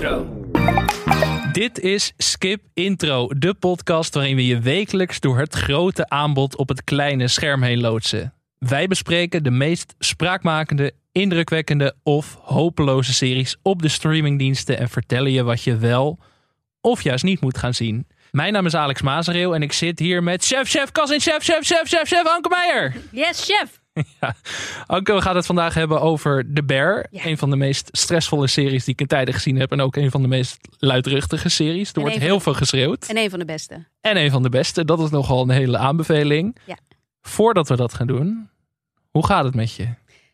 Intro. Dit is Skip Intro, de podcast waarin we je wekelijks door het grote aanbod op het kleine scherm heen loodsen. Wij bespreken de meest spraakmakende, indrukwekkende of hopeloze series op de streamingdiensten en vertellen je wat je wel of juist niet moet gaan zien. Mijn naam is Alex Mazereel en ik zit hier met chef, chef, Kasin, chef, chef, chef, chef, chef, Anke Meijer. Yes, chef. Ja. Anke, we gaan het vandaag hebben over The Bear. Ja. Een van de meest stressvolle series die ik in tijden gezien heb. En ook een van de meest luidruchtige series. Er En wordt heel veel geschreeuwd. En een van de beste. En een van de beste. Dat is nogal een hele aanbeveling. Ja. Voordat we dat gaan doen, hoe gaat het met je?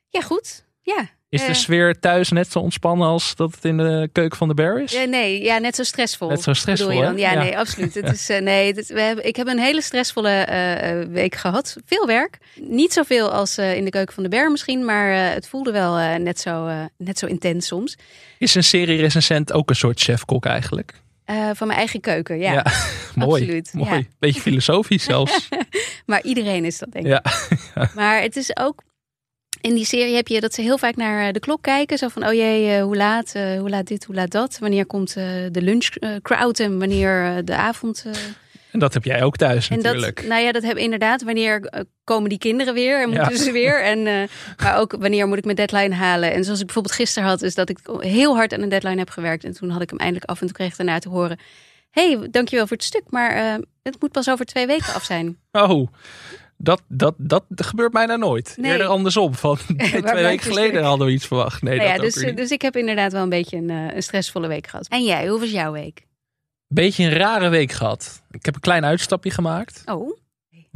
Ja, goed. Ja. Is de Eh, sfeer thuis net zo ontspannen als dat het in de keuken van de Bear is? nee, ja, net zo stressvol. Net zo stressvol, je dan? Ja, Ja. nee, absoluut. Het is, eh, nee, het- we hebben, ik heb een hele stressvolle eh, week gehad. Veel werk. Niet zoveel als in de keuken van de Ber misschien, maar het voelde wel net, zo, net zo intens soms. Is een serie recensent ook een soort chefkok eigenlijk? Van mijn eigen keuken, ja. mooi. absoluut, Mooi. ja. Beetje filosofisch zelfs. Maar iedereen is dat, denk ik. ja. Maar het is ook. In die serie heb je dat ze heel vaak naar eh, de klok kijken. Zo van, oh jee, eh, hoe laat, eh, hoe laat dit, hoe laat dat? Wanneer komt de lunch eh, crowd en wanneer de avond... En dat heb jij ook thuis en natuurlijk. dat, nou ja, dat heb inderdaad. Wanneer komen die kinderen weer en moeten Ja. ze weer? En, maar ook wanneer moet ik mijn deadline halen? En zoals ik bijvoorbeeld gisteren had, is dat ik heel hard aan een deadline heb gewerkt. En toen had ik hem eindelijk af en toen kreeg ik daarna te horen... hey, dankjewel voor het stuk, maar het moet pas over twee weken af zijn. Oh, dat, dat, dat gebeurt bijna nooit. Nee. Eerder andersom. Van twee weken je geleden stuk? hadden we iets verwacht. Nee, Nou ja, dat ook dus, dus ik heb inderdaad wel een beetje een, eh, een stressvolle week gehad. En jij, hoe was jouw week? Beetje een rare week gehad. Ik heb een klein uitstapje gemaakt. Oh,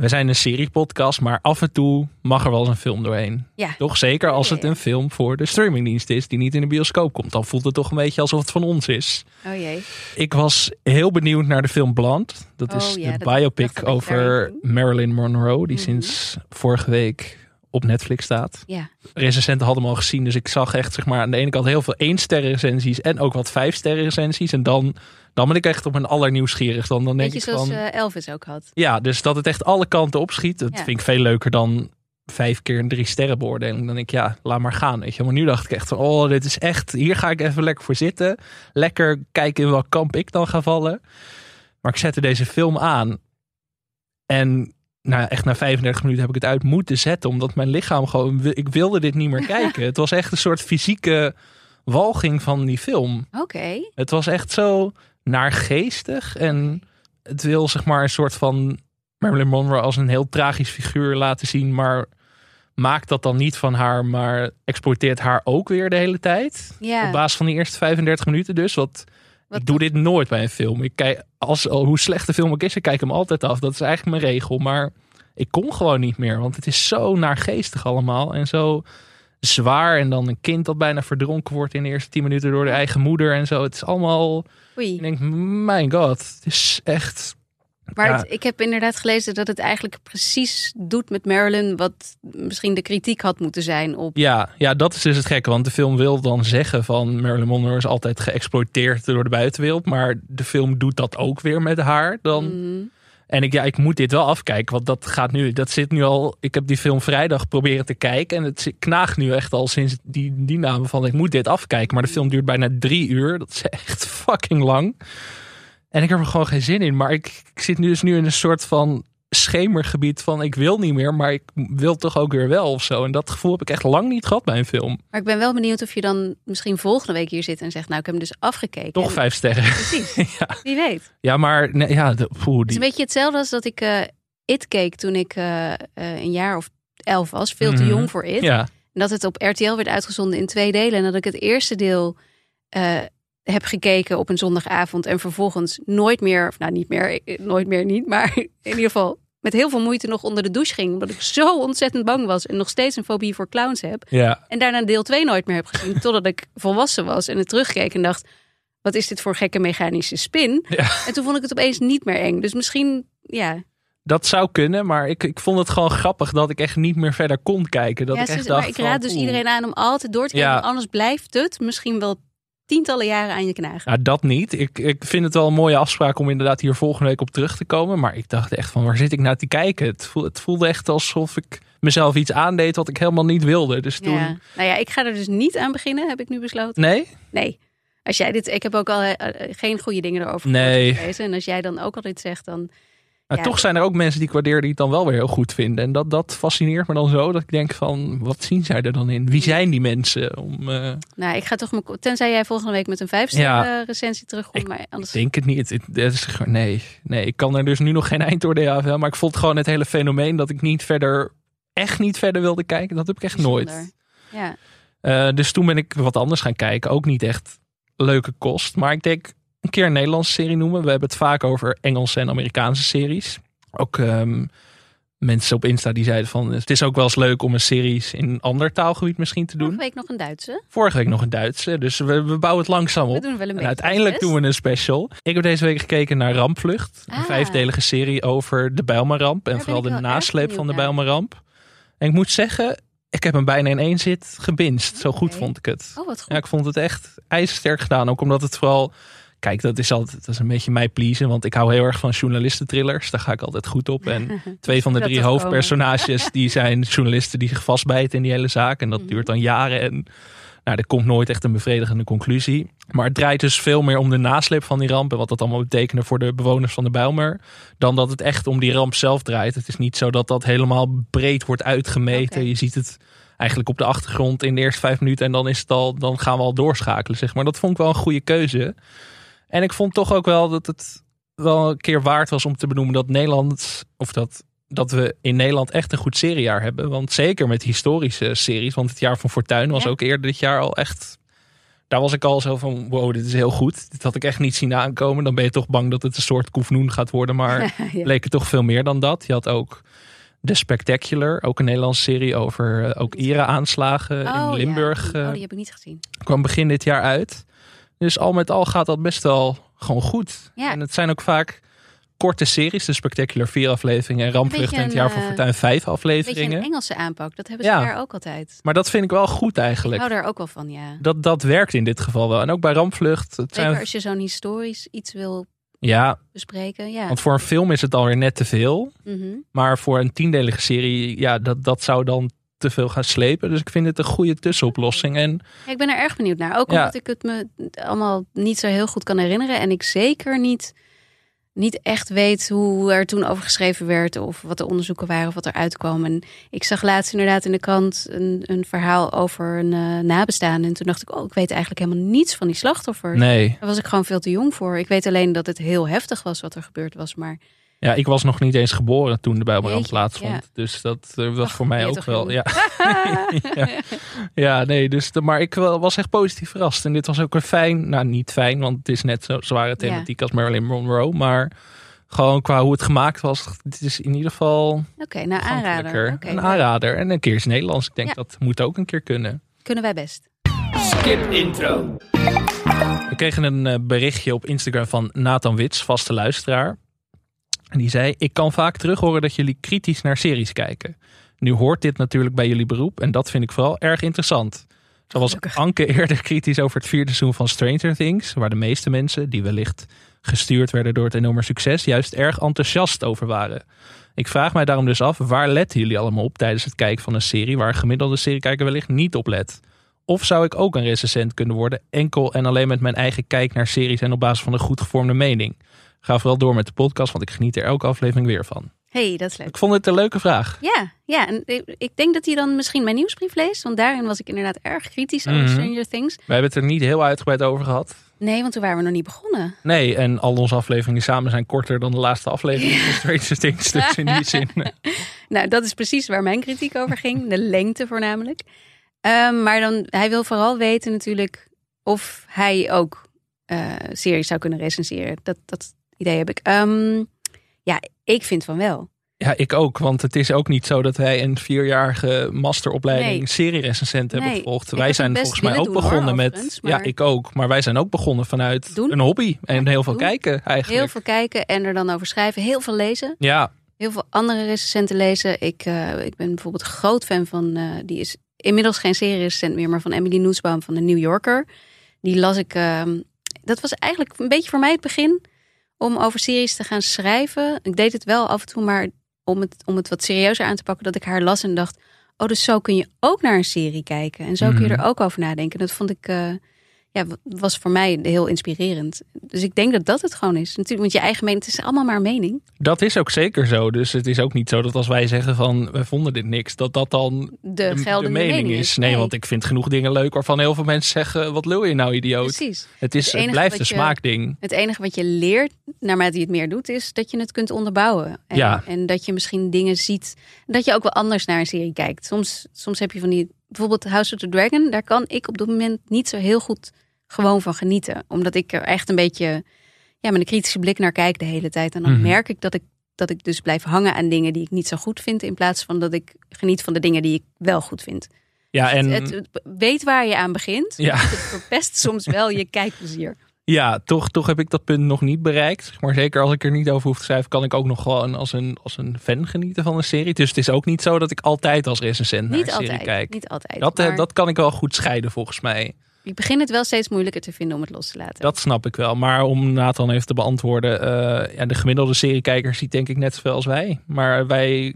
We zijn een seriepodcast, maar af en toe mag er wel eens een film doorheen. ja. Toch zeker als het een film voor de streamingdienst is die niet in de bioscoop komt. Dan voelt het toch een beetje alsof het van ons is. Oh jee. Ik was heel benieuwd naar de film Blonde. Dat is Oh ja, de dat biopic over. Marilyn Monroe, die Mhm. sinds vorige week op Netflix staat. Ja. recensenten hadden hem al gezien. Dus ik zag echt zeg maar, aan de ene kant heel veel één sterren recensies en ook wat vijf sterren recensies. En dan, dan ben ik echt op mijn allernieuwsgierig. Dan, dan denk ik zoals van, eh, Elvis ook had. ja, dus dat het echt alle kanten opschiet. Dat Ja. vind ik veel leuker dan vijf keer een drie sterren beoordeling. Dan denk ik, ja, laat maar gaan. Weet je. Maar nu dacht ik echt van, oh, dit is echt, hier ga ik even lekker voor zitten. Lekker kijken in welk kamp ik dan ga vallen. Maar ik zette deze film aan. En nou, echt na 35 minuten heb ik het uit moeten zetten. Omdat mijn lichaam gewoon, ik wilde dit niet meer kijken. het was echt een soort fysieke walging van die film. Oké. Het was echt zo naargeestig. En het wil zeg maar een soort van Marilyn Monroe als een heel tragisch figuur laten zien. Maar maakt dat dan niet van haar, maar exploiteert haar ook weer de hele tijd. Ja. Op basis van die eerste 35 minuten dus. Wat, Wat ik doe dit nooit bij een film. Ik kijk, als, hoe slecht de film ook is, ik kijk hem altijd af. Dat is eigenlijk mijn regel. Maar ik kom gewoon niet meer. Want het is zo naargeestig allemaal. En zo zwaar. En dan een kind dat bijna verdronken wordt in de eerste 10 minuten door de eigen moeder en zo. Het is allemaal... Ik Oei. denk, mijn god, het is echt... Maar ja. het- ik heb inderdaad gelezen dat het eigenlijk precies doet met Marilyn wat misschien de kritiek had moeten zijn op. Ja, ja, dat is dus het gekke. Want de film wil dan zeggen van Marilyn Monroe is altijd geëxploiteerd door de buitenwereld. Maar de film doet dat ook weer met haar. Dan. Mm, En ik, ja, ik moet dit wel afkijken. Want dat gaat nu, dat zit nu al. Ik heb die film vrijdag proberen te kijken. En het knaagt nu echt al sinds die, die namen van ik moet dit afkijken. Maar de film duurt bijna drie uur. Dat is echt fucking lang. En ik heb er gewoon geen zin in. Maar ik, ik zit nu dus nu in een soort van schemergebied van ik wil niet meer, maar ik wil toch ook weer wel of zo. En dat gevoel heb ik echt lang niet gehad bij een film. Maar ik ben wel benieuwd of je dan misschien volgende week hier zit en zegt: Nou, ik heb hem dus afgekeken. Toch En- vijf sterren. Precies. ja. Wie weet. ja, maar nee, ja, de, poeh, Het is een beetje hetzelfde als dat ik eh It keek toen ik eh, eh, een jaar of elf was. Veel te Mhm. jong voor It. ja, En dat het op RTL werd uitgezonden in twee delen. En dat ik het eerste deel heb gekeken op een zondagavond. En vervolgens nooit meer, of nou niet meer, eh, nooit meer niet. Maar in ieder geval met heel veel moeite nog onder de douche ging. Omdat ik zo ontzettend bang was. En nog steeds een fobie voor clowns heb. ja. En daarna deel 2 nooit meer heb gezien. totdat ik volwassen was en het terugkeek en dacht... Wat is dit voor gekke mechanische spin? Ja. En toen vond ik het opeens niet meer eng. Dus misschien, ja. Dat zou kunnen, maar ik, ik vond het gewoon grappig dat ik echt niet meer verder kon kijken. Dat ja ik echt dacht maar ik van, raad dus iedereen aan om altijd door te kijken. Ja. Anders blijft het misschien wel tientallen jaren aan je knagen. Nou, dat niet. Ik, ik vind het wel een mooie afspraak om inderdaad hier volgende week op terug te komen. Maar ik dacht echt van, waar zit ik nou te kijken? Het voelde, het voelde echt alsof ik mezelf iets aandeed wat ik helemaal niet wilde. Dus toen... Ja. Nou ja, ik ga er dus niet aan beginnen, heb ik nu besloten. Nee? Nee. Als jij dit, ik heb ook al eh, eh, geen goede dingen erover Nee. gelezen. En als jij dan ook al dit zegt, dan Maar Ja. toch zijn er ook mensen die ik waardeer die het dan wel weer heel goed vinden. En dat, dat fascineert me dan zo dat ik denk van, wat zien zij er dan in? Wie zijn die mensen? Om, eh, Nou, ik ga toch mijn, tenzij jij volgende week met een vijf ster Ja. eh, recensie terugkomt, Ik maar anders. Ik denk het niet. Het, het is nee, nee, ik kan er dus nu nog geen eindoordeel aan hebben. Maar ik vond gewoon het hele fenomeen dat ik niet verder, echt niet verder wilde kijken. Dat heb ik echt nooit. Ja, Eh, dus toen ben ik wat anders gaan kijken. Ook niet echt leuke kost. Maar ik denk een keer een Nederlandse serie noemen. We hebben het vaak over Engelse en Amerikaanse series. Ook ehm, mensen op Insta die zeiden van... het is ook wel eens leuk om een series in een ander taalgebied misschien te vorige doen. week nog een Duitse. Vorige week nog een Duitse. Dus we, we bouwen het langzaam We op. doen wel een En beetje. uiteindelijk best. doen we een special. Ik heb deze week gekeken naar Rampvlucht. Een Ah. vijfdelige serie over de Bijlmerramp. En vooral de nasleep van de. Bijlmerramp. En ik moet zeggen, ik heb hem bijna in één zit gebinst. Zo goed vond ik het. Oh, wat goed. Ja, ik vond het echt ijzersterk gedaan. Ook omdat het vooral... Kijk, dat is altijd dat is een beetje mij pleasen. Want ik hou heel erg van journalistentrillers. Daar ga ik altijd goed op. En twee van de drie hoofdpersonages... die zijn journalisten die zich vastbijten in die hele zaak. En dat Mhm. duurt dan jaren. En nou, er komt nooit echt een bevredigende conclusie. Maar het draait dus veel meer om de nasleep van die ramp... en wat dat allemaal betekende voor de bewoners van de Bijlmer... dan dat het echt om die ramp zelf draait. Het is niet zo dat dat helemaal breed wordt uitgemeten. Je ziet het eigenlijk op de achtergrond in de eerste vijf minuten... en dan, is het al, dan gaan we al doorschakelen, zeg maar. Dat vond ik wel een goede keuze. En ik vond toch ook wel dat het wel een keer waard was om te benoemen... dat Nederland, of dat dat we in Nederland echt een goed seriejaar hebben. Want zeker met historische series. Want het jaar van Fortuin was Ja. ook eerder dit jaar al echt... Daar was ik al zo van, wow, dit is heel goed. Dit had ik echt niet zien aankomen. Dan ben je toch bang dat het een soort koefnoen gaat worden. Maar Ja. bleek het toch veel meer dan dat. Je had ook The Spectacular. Ook een Nederlandse serie over eh, ook IRA-aanslagen Oh, in Limburg. Ja. eh, Oh, die heb ik niet gezien. kwam begin dit jaar uit. Dus al met al gaat dat best wel gewoon goed. Ja. En het zijn ook vaak korte series. De Spectacular vier afleveringen en Rampvlucht in het een, jaar van eh, Fortuin vijf Beetje een afleveringen. Engelse aanpak. Dat hebben ze Ja. daar ook altijd. Maar dat vind ik wel goed Ik eigenlijk. hou daar ook wel van, ja. Dat, dat werkt in dit geval wel. En ook bij Rampvlucht. Het Zeker zijn, als je zo'n historisch iets wil ja, bespreken. Ja. want voor een film is het alweer net te veel. Mhm. Maar voor een tiendelige serie, ja, dat, dat zou dan te veel gaan slepen. Dus ik vind het een goede tussenoplossing. En Ja, ik ben er erg benieuwd naar. Ook Ja. omdat ik het me allemaal niet zo heel goed kan herinneren. En ik zeker niet, niet echt weet hoe er toen over geschreven werd. Of wat de onderzoeken waren of wat er uitkwam. En ik zag laatst inderdaad in de krant een, een verhaal over een nabestaande. En toen dacht ik, oh, ik weet eigenlijk helemaal niets van die slachtoffers. nee, Daar was ik gewoon veel te jong voor. Ik weet alleen dat het heel heftig was wat er gebeurd was. Maar ja, ik was nog niet eens geboren toen de Bijbelramp plaatsvond. Dus dat eh, was Ach, voor mij ook wel. Ja. ja. ja, nee, dus de, maar ik was echt positief verrast. En dit was ook een fijn, nou niet fijn, want het is net zo zware thematiek als Marilyn Monroe. Maar gewoon qua hoe het gemaakt was, het is in ieder geval oké, nou aanrader. een aanrader. En een keer is Nederlands. Ik denk Ja. dat moet ook een keer kunnen. kunnen wij best. Skip intro. We kregen een eh, berichtje op Instagram van Nathan Wits, vaste luisteraar. En die zei: Ik kan vaak terug horen dat jullie kritisch naar series kijken. Nu hoort dit natuurlijk bij jullie beroep en dat vind ik vooral erg interessant. Zo was. Anke eerder kritisch over het vierde seizoen van Stranger Things, waar de meeste mensen, die wellicht gestuurd werden door het enorme succes, juist erg enthousiast over waren. Ik vraag mij daarom dus af, waar letten jullie allemaal op tijdens het kijken van een serie waar een gemiddelde seriekijker wellicht niet op let? Of zou ik ook een recensent kunnen worden, enkel en alleen met mijn eigen kijk naar series en op basis van een goed gevormde mening? Ga vooral door met de podcast, want ik geniet er elke aflevering weer van. hey, dat is leuk. Ik vond het een leuke vraag. Ja, ja, en ik- denk dat hij dan misschien mijn nieuwsbrief leest. Want daarin was ik inderdaad erg kritisch over Mhm. Stranger Things. We hebben het er niet heel uitgebreid over gehad. Nee, want toen waren we nog niet begonnen. Nee, en al onze afleveringen samen zijn korter dan de laatste aflevering van Stranger Things. Dus in die zin. eh, Nou, dat is precies waar mijn kritiek over ging. De lengte voornamelijk. Ehm, maar dan, hij wil vooral weten natuurlijk of hij ook eh series zou kunnen recenseren. Dat, dat idee heb ik. Ehm, ja, ik vind van wel. Ja, ik ook. Want het is ook niet zo dat wij een vierjarige masteropleiding Nee. serierecensent hebben Nee, gevolgd. Wij zijn volgens mij ook doen, begonnen hoor, met. Ja, ik ook. Maar wij zijn ook begonnen vanuit Doen. een hobby. En heel veel Doen. kijken eigenlijk. Heel veel kijken en er dan over schrijven. Heel veel lezen. Ja, heel veel andere recensenten lezen. Ik, eh, ik ben bijvoorbeeld groot fan van, eh, die is inmiddels geen serie-recensent meer, maar van Emily Nussbaum van de New Yorker. Die las ik, ehm, dat was eigenlijk een beetje voor mij het begin om over series te gaan schrijven. Ik deed het wel af en toe, maar om het, om het wat serieuzer aan te pakken, dat ik haar las en dacht, oh, dus zo kun je ook naar een serie kijken. En zo kun je Mhm. er ook over nadenken. Dat vond ik, eh, ja, was voor mij heel inspirerend. Dus ik denk dat dat het gewoon is. Natuurlijk, want je eigen mening, het is allemaal maar mening. Dat is ook zeker zo. Dus het is ook niet zo dat als wij zeggen van we vonden dit niks, dat dat dan De, de, de geldende mening, is. Nee, want ik vind genoeg dingen leuk waarvan heel veel mensen zeggen: wat lul je nou, idioot? Precies. Het, is, Het het enige blijft een smaakding. Het enige wat je leert, naarmate je het meer doet, is dat je het kunt onderbouwen. En, Ja. en dat je misschien dingen ziet. Dat je ook wel anders naar een serie kijkt. Soms, soms heb je van die. Bijvoorbeeld House of the Dragon. Daar kan ik op dit moment niet zo heel goed gewoon van genieten. Omdat ik er echt een beetje ja, met een kritische blik naar kijk de hele tijd. En dan Mhm. merk ik dat ik dat ik dus blijf hangen aan dingen die ik niet zo goed vind. In plaats van dat ik geniet van de dingen die ik wel goed vind. Ja, en Het, het- weet waar je aan begint. Ja. Het verpest soms wel je kijkplezier. Ja, toch, toch heb ik dat punt nog niet bereikt. Maar zeker als ik er niet over hoef te schrijven, kan ik ook nog gewoon als een, als een fan genieten van een serie. Dus het is ook niet zo dat ik altijd als recensent naar een serie kijk. Niet altijd. Dat, eh, maar dat kan ik wel goed scheiden volgens mij. Ik begin het wel steeds moeilijker te vinden om het los te laten. Dat snap ik wel. Maar om Nathan even te beantwoorden. eh, ja, de gemiddelde seriekijker ziet denk ik net zoveel als wij. Maar wij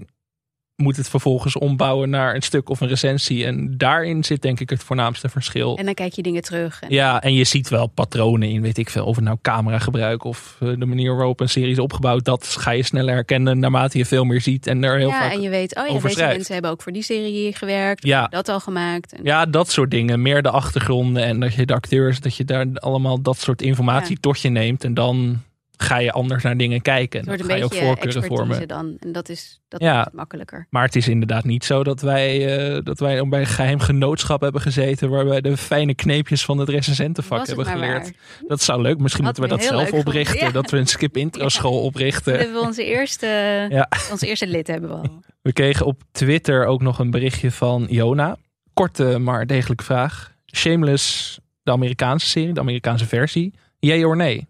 moeten het vervolgens ombouwen naar een stuk of een recensie. En daarin zit denk ik het voornaamste verschil. En dan kijk je dingen terug. En, Ja, en je ziet wel patronen in, weet ik veel. Of het nou cameragebruik of eh, de manier waarop een serie is opgebouwd. Dat ga je sneller herkennen naarmate je veel meer ziet. En er heel ja, vaak... en je weet, oh ja, deze schrijft. mensen hebben ook voor die serie hier gewerkt. Ja. Dat al gemaakt. En, Ja, dat soort dingen. Meer de achtergronden en dat je de acteurs, dat je daar allemaal dat soort informatie Ja. tot je neemt. En dan ga je anders naar dingen kijken. En dan ga je ook voorkeuren vormen. dan. En dat is, dat Ja. makkelijker. Maar het is inderdaad niet zo dat wij, eh, dat wij bij een geheim genootschap hebben gezeten. Waar wij de fijne kneepjes van het recensentenvak hebben geleerd. waar. Dat zou leuk. Misschien Had moeten we dat zelf oprichten. ja. Dat we een skip intro school oprichten. Dan hebben we onze eerste, Ja. onze eerste lid hebben we al. We kregen op Twitter ook nog een berichtje van Jona. Korte, maar degelijke vraag. Shameless, de Amerikaanse serie, de Amerikaanse versie. Jee or nee?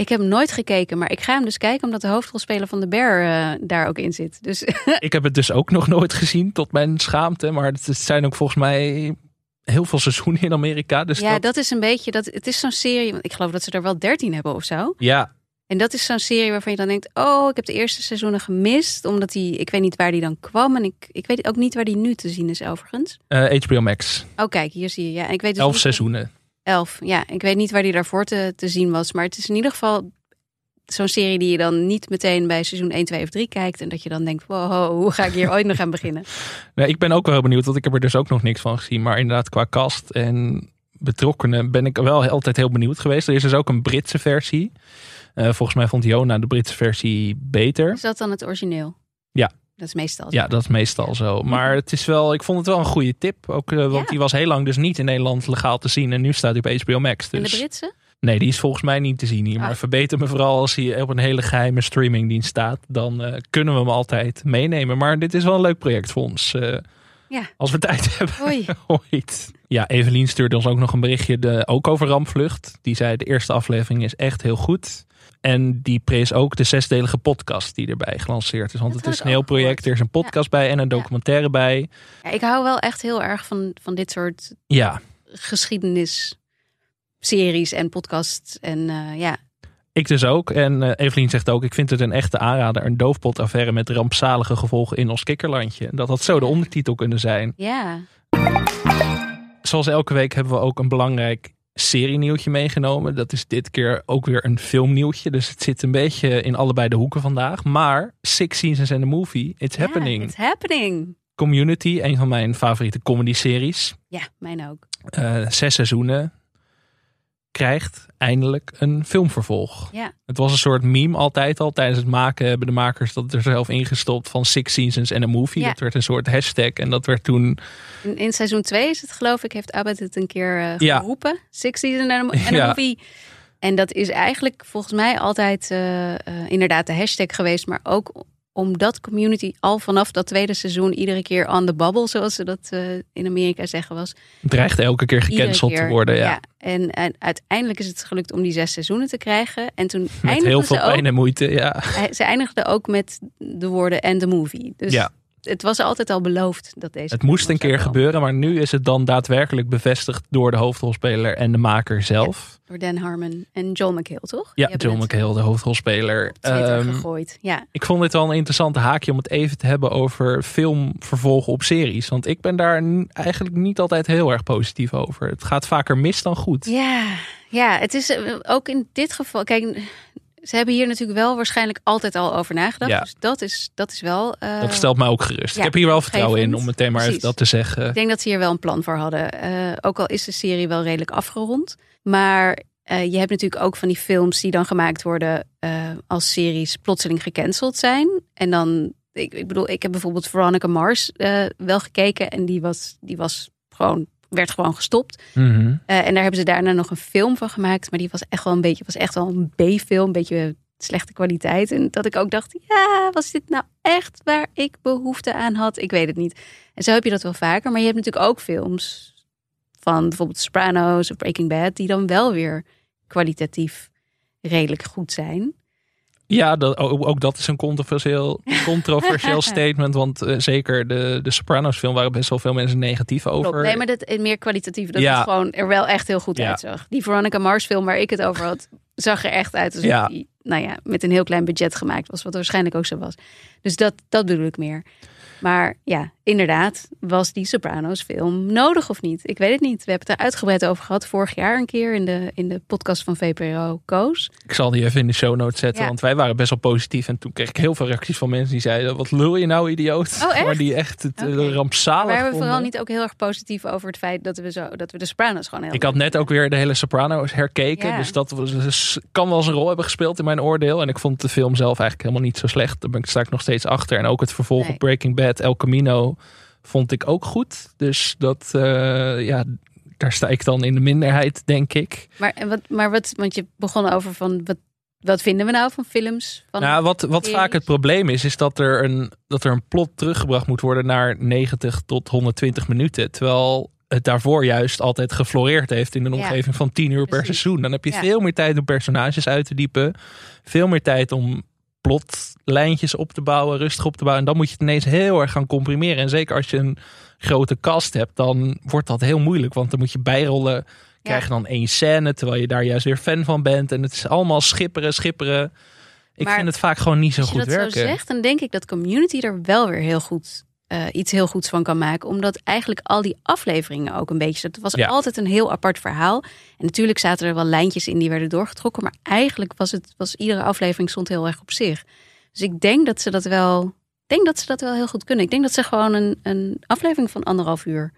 Ik heb hem nooit gekeken, maar ik ga hem dus kijken omdat de hoofdrolspeler van de Bear eh, daar ook in zit. Dus Ik heb het dus ook nog nooit gezien, tot mijn schaamte. Maar het zijn ook volgens mij heel veel seizoenen in Amerika. Dus ja, dat, dat is een beetje, dat, het is zo'n serie, ik geloof dat ze er wel dertien hebben of zo. ja, En dat is zo'n serie waarvan je dan denkt, oh, ik heb de eerste seizoenen gemist. Omdat die, ik weet niet waar die dan kwam. En ik, ik weet ook niet waar die nu te zien is overigens. eh, HBO Max. Oh, kijk, hier zie je. Ja, ik weet dus Elf seizoenen. Elf, ja. Ik weet niet waar die daarvoor te, te zien was. Maar het is in ieder geval zo'n serie die je dan niet meteen bij seizoen 1, 2 of 3 kijkt. En dat je dan denkt, wow, hoe ga ik hier ooit nog aan beginnen? Nee, ik ben ook wel heel benieuwd, want ik heb er dus ook nog niks van gezien. Maar inderdaad, qua cast en betrokkenen ben ik wel altijd heel benieuwd geweest. Er is dus ook een Britse versie. Eh, volgens mij vond Jona de Britse versie beter. Is dat dan het origineel? Ja. Dat is meestal zo. Ja, dat is meestal zo. Maar het is wel, ik vond het wel een goede tip. Ook, eh, want Ja. die was heel lang dus niet in Nederland legaal te zien. En nu staat hij op HBO Max. En de Dus Britse? nee, die is volgens mij niet te zien hier. Maar Ah. verbeter me vooral als hij op een hele geheime streamingdienst staat. Dan eh, kunnen we hem altijd meenemen. Maar dit is wel een leuk project voor ons. eh, Ja. Als we tijd hebben. Oei. Ooit. Ja, Evelien stuurde ons ook nog een berichtje de, ook over Rampvlucht. Die zei de eerste aflevering is echt heel goed. En die prees ook de zesdelige podcast die erbij gelanceerd is. Want Dat het is een heel project. Er is een podcast bij en een documentaire bij. Ja, ik hou wel echt heel erg van, van dit soort Ja, geschiedenisseries en podcasts. En eh, ja, ik dus ook. En eh, Evelien zegt ook, ik vind het een echte aanrader. Een doofpotaffaire met rampzalige gevolgen in ons kikkerlandje. Dat had zo de ondertitel kunnen zijn. ja. Zoals elke week hebben we ook een belangrijk serienieuwtje meegenomen. Dat is dit keer ook weer een filmnieuwtje. Dus het zit een beetje in allebei de hoeken vandaag. Maar Six Seasons and a Movie, It's Happening. It's happening. Community, een van mijn favoriete comedy-series. Ja, mijn ook. Eh, zes seizoenen. Krijgt eindelijk een filmvervolg. Ja. Het was een soort meme altijd al. Tijdens het maken hebben de makers dat er zelf ingestopt van Six Seasons and a Movie. Ja. Dat werd een soort hashtag. En dat werd toen In, in seizoen 2 is het geloof ik, heeft Abbott het een keer eh, Ja. geroepen. Six Season en een Ja. movie. En dat is eigenlijk volgens mij altijd eh, eh, inderdaad de hashtag geweest. Maar ook omdat community al vanaf dat tweede seizoen iedere keer on the bubble, zoals ze dat eh, in Amerika zeggen was. dreigt elke keer gecanceld keer, te worden. Ja. En, en uiteindelijk is het gelukt om die zes seizoenen te krijgen. En toen Met heel veel ook, pijn en moeite. Ja. ze eindigden ook met de woorden en de movie. Dus Ja. Het was altijd al beloofd dat deze. Het moest een keer gebeuren, maar nu is het dan daadwerkelijk bevestigd door de hoofdrolspeler en de maker zelf. Door Dan Harmon en Joel McHale, toch? Ja, het McHale, de hoofdrolspeler. Ehm, gegooid. Ja, ik vond dit wel een interessante haakje om het even te hebben over filmvervolgen op series. Want ik ben daar eigenlijk niet altijd heel erg positief over. Het gaat vaker mis dan goed. ja, ja, het is eh, ook in dit geval. Kijk, ze hebben hier natuurlijk wel waarschijnlijk altijd al over nagedacht. Ja. Dus dat is, dat is wel. eh, Dat stelt mij ook gerust. ja, ik heb hier wel vertrouwen in om meteen maar even dat te zeggen. Ik denk dat ze hier wel een plan voor hadden. Eh, ook al is de serie wel redelijk afgerond. Maar eh, je hebt natuurlijk ook van die films die dan gemaakt worden als series plotseling gecanceld zijn. En dan, ik, ik bedoel, ik heb bijvoorbeeld Veronica Mars wel gekeken. En die was, die was gewoon, werd gewoon gestopt. Mhm. Eh, en daar hebben ze daarna nog een film van gemaakt. Maar die was echt wel een beetje, was echt wel een B-film. Een beetje slechte kwaliteit. En dat ik ook dacht, ja, was dit nou echt waar ik behoefte aan had? Ik weet het niet. En zo heb je dat wel vaker. Maar je hebt natuurlijk ook films van bijvoorbeeld Sopranos of Breaking Bad. Die dan wel weer kwalitatief redelijk goed zijn. Ja, dat, ook, dat is een controversieel, controversieel statement. Want eh, zeker de, de Sopranos film waren best wel veel mensen negatief over. Nee, maar dat meer kwalitatief. Dat Ja. het gewoon er wel echt heel goed Ja. uitzag. Die Veronica Mars film waar ik het over had, zag er echt uit alsof Ja. die, nou ja, met een heel klein budget gemaakt was. Wat waarschijnlijk ook zo was. Dus dat, dat bedoel ik meer. Maar ja, inderdaad, was die Sopranos film nodig of niet? Ik weet het niet. We hebben het er uitgebreid over gehad vorig jaar een keer in de, in de podcast van VPRO Koos. Ik zal die even in de show notes zetten, Ja. want wij waren best wel positief. En toen kreeg ik heel veel reacties van mensen die zeiden: Wat lul je nou, idioot? Oh, echt? Maar die echt het eh, Oké. rampzalig Maar we vonden. vooral niet ook heel erg positief over het feit dat we, zo, dat we de Sopranos gewoon heel Ik had net ook weer de hele Sopranos herkeken. Ja. Dus dat was, dus kan wel eens een rol hebben gespeeld in mijn oordeel. En ik vond de film zelf eigenlijk helemaal niet zo slecht. Daar ben ik nog steeds achter. En ook het vervolg Nee. op Breaking Bad, El Camino, vond ik ook goed. Dus dat, eh, ja, daar sta ik dan in de minderheid, denk ik. Maar, wat, maar wat, want je begon over van wat, wat vinden we nou van films? Van, Nou, wat, wat series? vaak het probleem is, is dat er, een, dat er een plot teruggebracht moet worden naar 90 tot 120 minuten. Terwijl het daarvoor juist altijd gefloreerd heeft in een Ja. omgeving van 10 uur per seizoen. Dan heb je Ja. veel meer tijd om personages uit te diepen. Veel meer tijd om plotlijntjes op te bouwen, rustig op te bouwen. En dan moet je het ineens heel erg gaan comprimeren. En zeker als je een grote cast hebt, dan wordt dat heel moeilijk. Want dan moet je bijrollen, krijg je dan één scène, terwijl je daar juist weer fan van bent. En het is allemaal schipperen, schipperen. Ik Maar vind het vaak gewoon niet zo Als je goed dat werken. zo zegt, dan denk ik dat Community er wel weer heel goed eh, iets heel goeds van kan maken. Omdat eigenlijk al die afleveringen ook een beetje. Het was Ja. altijd een heel apart verhaal. En natuurlijk zaten er wel lijntjes in die werden doorgetrokken. Maar eigenlijk was het was iedere aflevering stond heel erg op zich. Dus ik denk dat ze dat wel. Denk dat ze dat wel heel goed kunnen. Ik denk dat ze gewoon een, een aflevering van anderhalf uur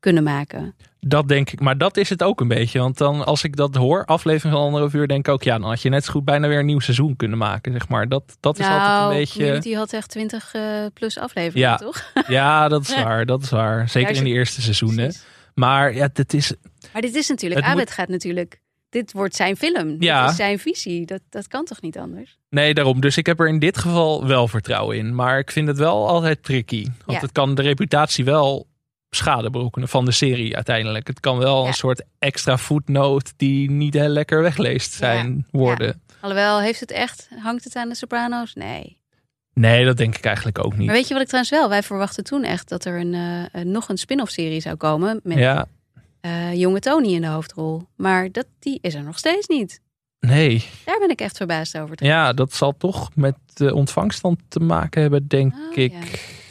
kunnen maken. Dat denk ik. Maar dat is het ook een beetje. Want dan als ik dat hoor, aflevering van anderhalf uur, denk ik ook, ja, dan had je net zo goed bijna weer een nieuw seizoen kunnen maken, zeg maar. Dat, dat is altijd een beetje. Nou, Community had echt 20 eh, plus afleveringen, Ja. toch? Ja, dat is waar. Dat is waar. Zeker in de eerste seizoenen. Precies. Maar ja, dit is. Maar dit is natuurlijk, moet- Abed gaat natuurlijk, dit wordt zijn film. Ja. Dit is zijn visie. Dat, dat kan toch niet anders? Nee, daarom. Dus ik heb er in dit geval wel vertrouwen in. Maar ik vind het wel altijd tricky. Want Ja. het kan de reputatie wel schade berokkenen van de serie uiteindelijk. Het kan wel Ja. een soort extra footnote die niet heel lekker wegleest zijn worden. Alhoewel, heeft het echt, hangt het aan de Sopranos? Nee. Nee, dat denk ik eigenlijk ook niet. Maar weet je wat ik trouwens wel? Wij verwachten toen echt dat er een, eh, nog een spin-off serie zou komen met Ja, eh, jonge Tony in de hoofdrol. Maar dat, die is er nog steeds niet. nee. Daar ben ik echt verbaasd over. Ja, dat zal toch met de ontvangst dan te maken hebben, denk Oh, ik. ja.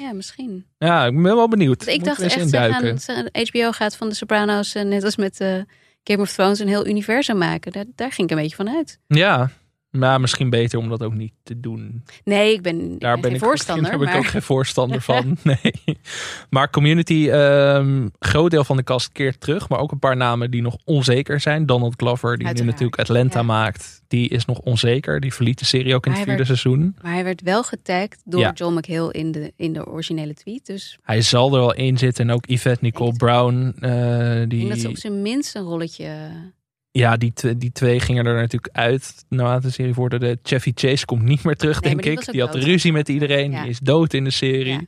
Ja, misschien. Ja, ik ben wel benieuwd. Ik dacht echt, gaan, HBO gaat van de Sopranos, eh, net als met eh, Game of Thrones, een heel universum maken. Daar, daar ging ik een beetje van uit. Ja, maar misschien beter om dat ook niet te doen. Nee, ik ben, ik Daar ben ben geen ik, voorstander. Daar ben ik ook geen voorstander van. Nee. Maar Community, ehm groot deel van de cast keert terug. Maar ook een paar namen die nog onzeker zijn. Donald Glover, die nu natuurlijk Atlanta ja. maakt. Die is nog onzeker. Die verliet de serie ook in het vierde seizoen. Maar hij werd wel getagd door Ja. John McHale in de, in de originele tweet. Dus Hij zal er wel in zitten. En ook Yvette Nicole Brown. eh, ik denk dat ze die, op zijn minst een rolletje... ja, die, tw- die twee gingen er natuurlijk uit. Naarmate de serie voorde. De Chevy Chase komt niet meer terug, Nee, denk die ik. Die had dood. ruzie met iedereen. Ja. Die is dood in de serie. Ja.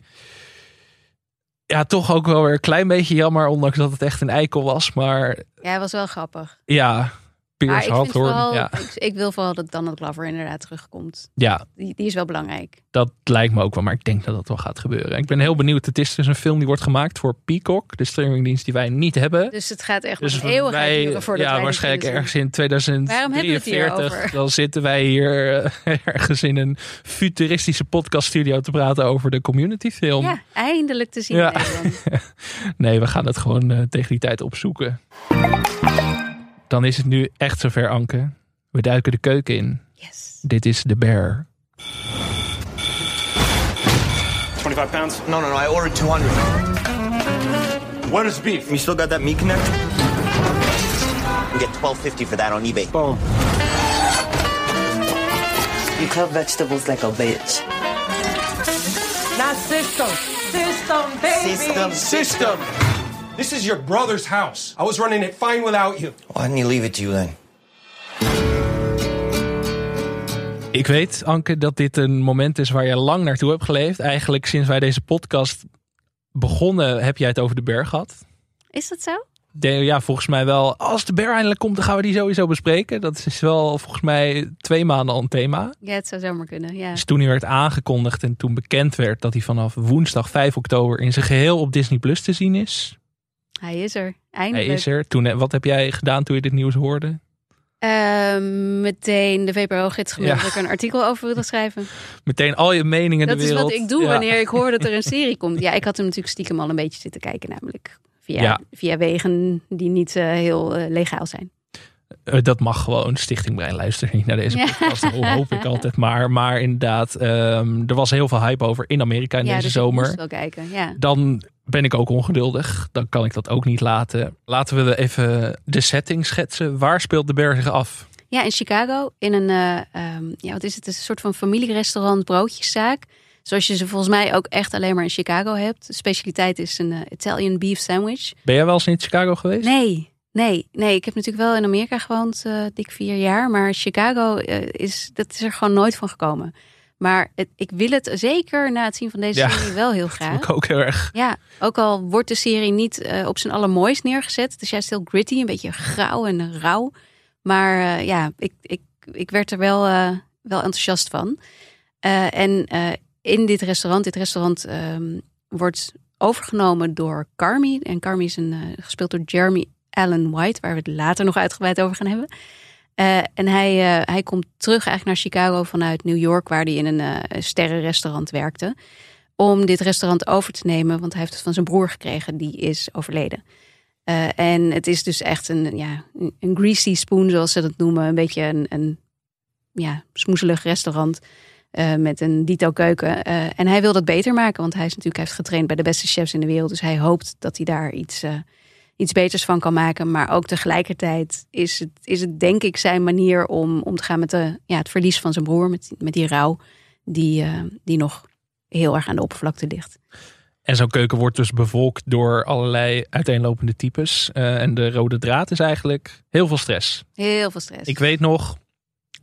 ja, toch ook wel weer een klein beetje jammer, ondanks dat het echt een eikel was. Maar Ja, hij was wel grappig. ja, Piers Ja, ik, ik wil vooral dat Donald Glover inderdaad terugkomt. ja, Die, die is wel belangrijk. dat lijkt me ook wel. Maar ik denk dat dat wel gaat gebeuren. Ik ben heel benieuwd. Het is dus een film die wordt gemaakt voor Peacock. De streamingdienst die wij niet hebben. Dus het gaat echt Dus een eeuwigheid duren voordat ja, wij waarschijnlijk ergens in Waarom hebben we het hier 2043. over? Dan zitten wij hier eh, ergens in een futuristische podcaststudio te praten over de community film. Ja, eindelijk te zien Ja. in Nederland. Nee, we gaan het gewoon eh, tegen die tijd opzoeken. Dan is het nu echt zover, Anke. We duiken de keuken in. Yes. Dit is de Bear. 25 pounds. No, no, no. I ordered 200. What is beef? You still got that meat connect? You get 12.50 for that on eBay. Boom. You cut vegetables like a bitch. Not system. System, baby. System. System. This is your brother's house. I was running it fine without you. Why didn't you leave it to you then? Ik weet, Anke, dat dit een moment is waar je lang naartoe hebt geleefd. Eigenlijk sinds wij deze podcast begonnen, heb jij het over de Bear gehad. Is dat zo? De- ja, volgens mij wel. Als de Bear eindelijk komt, dan gaan we die sowieso bespreken. Dat is wel volgens mij twee maanden al een thema. Ja, het zou zomaar kunnen. Ja. Dus toen hij werd aangekondigd en toen bekend werd dat hij vanaf woensdag 5 oktober in zijn geheel op Disney Plus te zien is. Hij is er. Hij Eindelijk. is er. Toen, wat heb jij gedaan toen je dit nieuws hoorde? Ehm, meteen de VPRO-gids gemeld Ja. dat ik er een artikel over wilde schrijven. Meteen al je meningen Dat de is wereld. wat ik doe Ja. wanneer ik hoor dat er een serie komt. Ja, ik had hem natuurlijk stiekem al een beetje zitten kijken, namelijk via, Ja. via wegen die niet eh, heel eh, legaal zijn. Eh, dat mag gewoon. Stichting Brein luistert niet naar deze Ja. podcast. Dat hoop ik altijd maar. Maar inderdaad, ehm, er was heel veel hype over in Amerika in ja, deze dus zomer. moest wel kijken. Ja. Dan ben ik ook ongeduldig. Dan kan ik dat ook niet laten. Laten we even de setting schetsen. Waar speelt de berg zich af? ja, in Chicago, in een, eh, ehm, ja, wat is het? Het is een soort van familierestaurant, broodjeszaak. Zoals je ze volgens mij ook echt alleen maar in Chicago hebt. De specialiteit is een eh, Italian beef sandwich. Ben jij wel eens in Chicago geweest? Nee, nee, nee. Ik heb natuurlijk wel in Amerika gewoond, eh, dik vier jaar. Maar Chicago eh, is, dat is er gewoon nooit van gekomen. Maar het, ik wil het zeker na het zien van deze Ja, serie wel heel graag. ik ook heel erg. Ja, ook al wordt de serie niet eh, op zijn allermooist neergezet. Het is juist heel gritty, een beetje grauw en rauw. Maar ja, ik, ik, ik werd er wel, wel enthousiast van. En in dit restaurant, dit restaurant ehm, wordt overgenomen door Carmi. En Carmi is een, gespeeld door Jeremy Allen White, waar we het later nog uitgebreid over gaan hebben. Eh, en hij, eh, hij komt terug eigenlijk naar Chicago vanuit New York, waar hij in een eh sterrenrestaurant werkte. Om dit restaurant over te nemen, want hij heeft het van zijn broer gekregen, die is overleden. En het is dus echt een, ja, een- greasy spoon, zoals ze dat noemen. Een beetje een, een ja, smoezelig restaurant met een dito keuken. En hij wil dat beter maken, want hij is natuurlijk hij heeft getraind bij de beste chefs in de wereld. Dus hij hoopt dat hij daar iets, iets beters van kan maken. Maar ook tegelijkertijd is het, is het denk ik zijn manier om om te gaan met de, ja, het verlies van zijn broer, met, met die rouw, die, eh, die nog heel erg aan de oppervlakte ligt. En zo'n keuken wordt dus bevolkt door allerlei uiteenlopende types. Eh, en de rode draad is eigenlijk heel veel stress. Heel veel stress. Ik weet nog,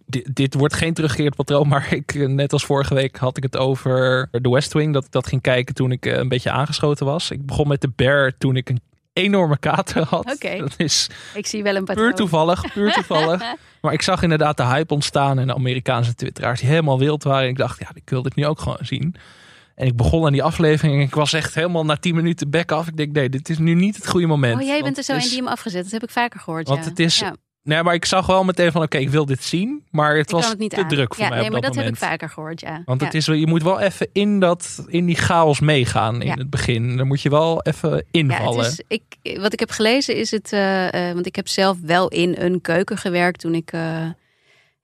dit, dit wordt geen teruggekeerd patroon, maar ik, eh, net als vorige week had ik het over The West Wing. Dat ik dat ging kijken toen ik een beetje aangeschoten was. Ik begon met de Bear toen ik een enorme kater had. Oké. Dat is Ik zie wel een patroon. puur toevallig, puur toevallig. maar ik zag inderdaad de hype ontstaan en de Amerikaanse twitteraars die helemaal wild waren. En ik dacht, ja, ik wil dit nu ook gewoon zien. En ik begon aan die aflevering en ik was echt helemaal na 10 minuten back af. Ik denk, nee, dit is nu niet het goede moment. Oh, jij bent er zo in die hem afgezet. Dat heb ik vaker gehoord. Want ja. het is- Ja, Nee, maar ik zag wel meteen van, oké, ik wil dit zien. Maar het ik was kan het niet te aan. druk voor ja, mij nee, op maar dat, dat moment. heb ik vaker gehoord, ja. Want ja. het is, je moet wel even in, dat, in die chaos meegaan in Ja. het begin. Dan moet je wel even Ja, invallen. het is, ik, wat ik heb gelezen is het, eh, eh, want ik heb zelf wel in een keuken gewerkt toen ik eh,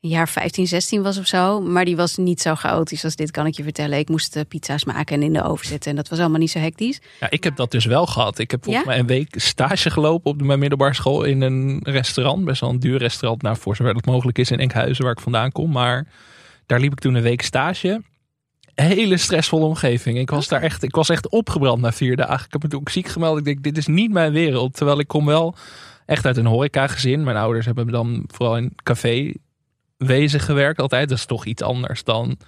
jaar 15, 16 was of zo. Maar die was niet zo chaotisch als dit, kan ik je vertellen. Ik moest eh, pizza's maken en in de oven zetten en dat was allemaal niet zo hectisch. Ja, ik heb dat dus wel gehad. Ik heb volgens Ja? mij een week stage gelopen op mijn middelbare school in een restaurant. Best wel een duur restaurant, nou, voor zover dat mogelijk is in Enkhuizen, waar ik vandaan kom. Maar daar liep ik toen een week stage. Hele stressvolle omgeving. Ik was daar echt, ik was echt opgebrand na vier dagen. Ik heb me toen ook ziek gemeld. Ik denk, dit is niet mijn wereld. Terwijl ik kom wel echt uit een horecagezin. Mijn ouders hebben me dan vooral in café wezen gewerkt altijd. Dat is toch iets anders dan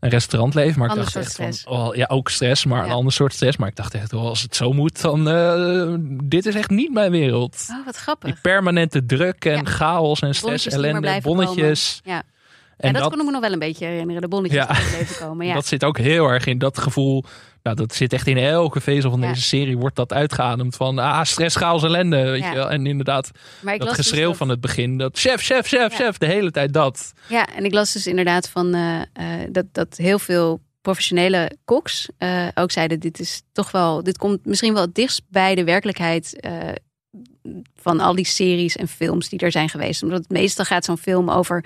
een restaurantleven. Maar ik Ander dacht soort echt van, oh, ja, ook stress, maar een ander soort stress. Maar ik dacht echt, oh, als het zo moet, dan uh, dit is echt niet mijn wereld. Oh, wat grappig. Die permanente druk en Ja. chaos en stress, ellende, bonnetjes. komen. Ja. En dat, dat, kon ik me nog wel een beetje herinneren. De bonnetjes Ja. die in het leven komen. Ja. dat zit ook heel erg in dat gevoel. Nou, dat zit echt in elke vezel van Ja. deze serie. Wordt dat uitgeademd van ah, stress, chaos, ellende. Weet Ja. je wel? En inderdaad, maar ik dat las dus geschreeuw dat- van het begin. Dat chef, chef, chef, Ja. chef. De hele tijd dat. Ja, en ik las dus inderdaad van eh, eh, dat, dat heel veel professionele koks eh, ook zeiden: dit is toch wel, dit komt misschien wel het dichtst bij de werkelijkheid van al die series en films die er zijn geweest. Omdat het meestal gaat zo'n film over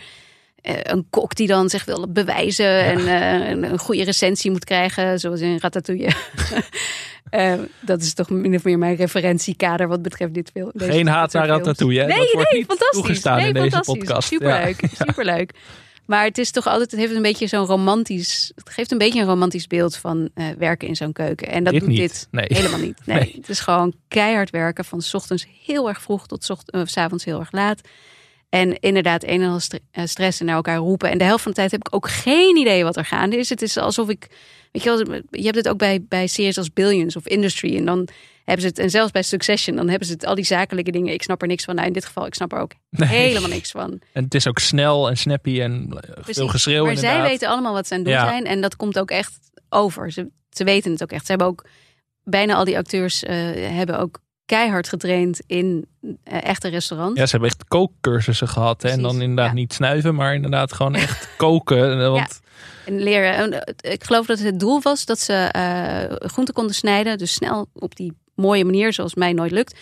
een kok die dan zich wil bewijzen en eh, een, een goede recensie moet krijgen, zoals in Ratatouille. Eh, dat is toch min of meer mijn referentiekader wat betreft dit film. deze- Geen haat naar. Ratatouille. Hè? Nee, dat wordt nee, niet fantastisch. toegestaan nee, in deze podcast. Superleuk, Ja. superleuk. Maar het is toch altijd, het heeft een beetje zo'n romantisch, het geeft een beetje een romantisch beeld van eh, werken in zo'n keuken. En dat Dit doet niet. dit Nee. helemaal niet. Nee, Nee. Het is gewoon keihard werken van 's ochtends heel erg vroeg tot eh, 's avonds heel erg laat. En inderdaad, een en al eh, stress en naar elkaar roepen. En de helft van de tijd heb ik ook geen idee wat er gaande is. Het is alsof ik, weet je wel, je hebt het ook bij, bij series als Billions of Industry. En dan hebben ze het, en zelfs bij Succession, dan hebben ze het, al die zakelijke dingen. Ik snap er niks van. Nou, in dit geval, ik snap er ook Nee. helemaal niks van. En het is ook snel en snappy en eh, veel Precies. geschreeuw Maar zij weten allemaal wat ze aan het doen Ja. zijn. En dat komt ook echt over. Ze, ze weten het ook echt. Ze hebben ook, bijna al die acteurs eh, hebben ook keihard getraind in eh, echte restaurants. Ja, ze hebben echt kookcursussen gehad. Hè? En dan inderdaad ja. niet snuiven, maar inderdaad gewoon echt koken. Eh, Want En leren. En, eh, Ik geloof dat het doel was dat ze eh groenten konden snijden. Dus snel op die mooie manier, zoals mij nooit lukt,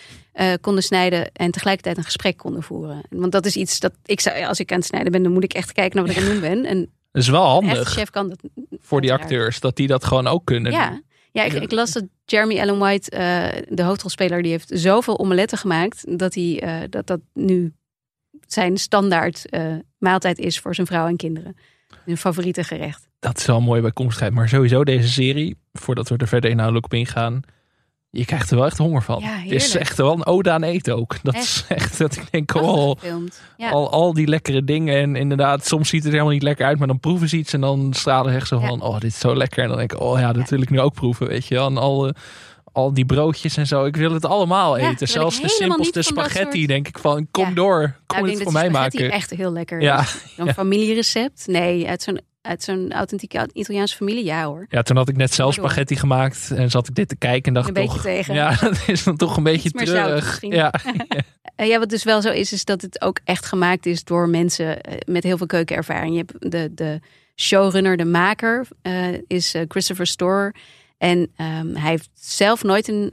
konden snijden en tegelijkertijd een gesprek konden voeren. Want dat is iets dat ik zou, als ik aan het snijden ben, dan moet ik echt kijken naar wat ik aan het doen ben. En dat is wel handig chef kan dat. voor die acteurs. Dat die dat gewoon ook kunnen. Ja, ja ik, ik las dat Jeremy Allen White, eh, de hoofdrolspeler, die heeft zoveel omeletten gemaakt dat hij eh, dat dat nu zijn standaard eh, maaltijd is voor zijn vrouw en kinderen. Hun favoriete gerecht. Dat is wel een mooie bijkomstigheid. Maar sowieso deze serie, voordat we er verder inhoudelijk op ingaan. Je krijgt er wel echt honger van. Ja, het is echt wel een ode aan eten ook. Dat is echt dat ik denk, oh. Ja. al, al die lekkere dingen. En inderdaad, soms ziet het er helemaal niet lekker uit. Maar dan proeven ze iets en dan stralen ze echt zo Ja. van, oh, dit is zo lekker. En dan denk ik, oh ja, dat wil ik nu ook proeven, weet je wel. En al, eh, al die broodjes en zo. Ik wil het allemaal eten. Zelfs de simpelste spaghetti soort- denk ik van, kom door. Kom Nou, ik het voor dat mij maken. echt heel lekker Ja. Ja. familierecept? Nee, uit zo'n, uit zo'n authentieke Italiaanse familie? Ja hoor. Ja, toen had ik net zelf spaghetti gemaakt en zat ik dit te kijken en dacht Een beetje toch, tegen. ja, dat is dan toch een beetje Iets terug. Ja, Eh, ja, wat dus wel zo is, is dat het ook echt gemaakt is door mensen eh, met heel veel keukenervaring. Je hebt de, de showrunner, de maker, eh, is Christopher Storer. En ehm, hij heeft zelf nooit in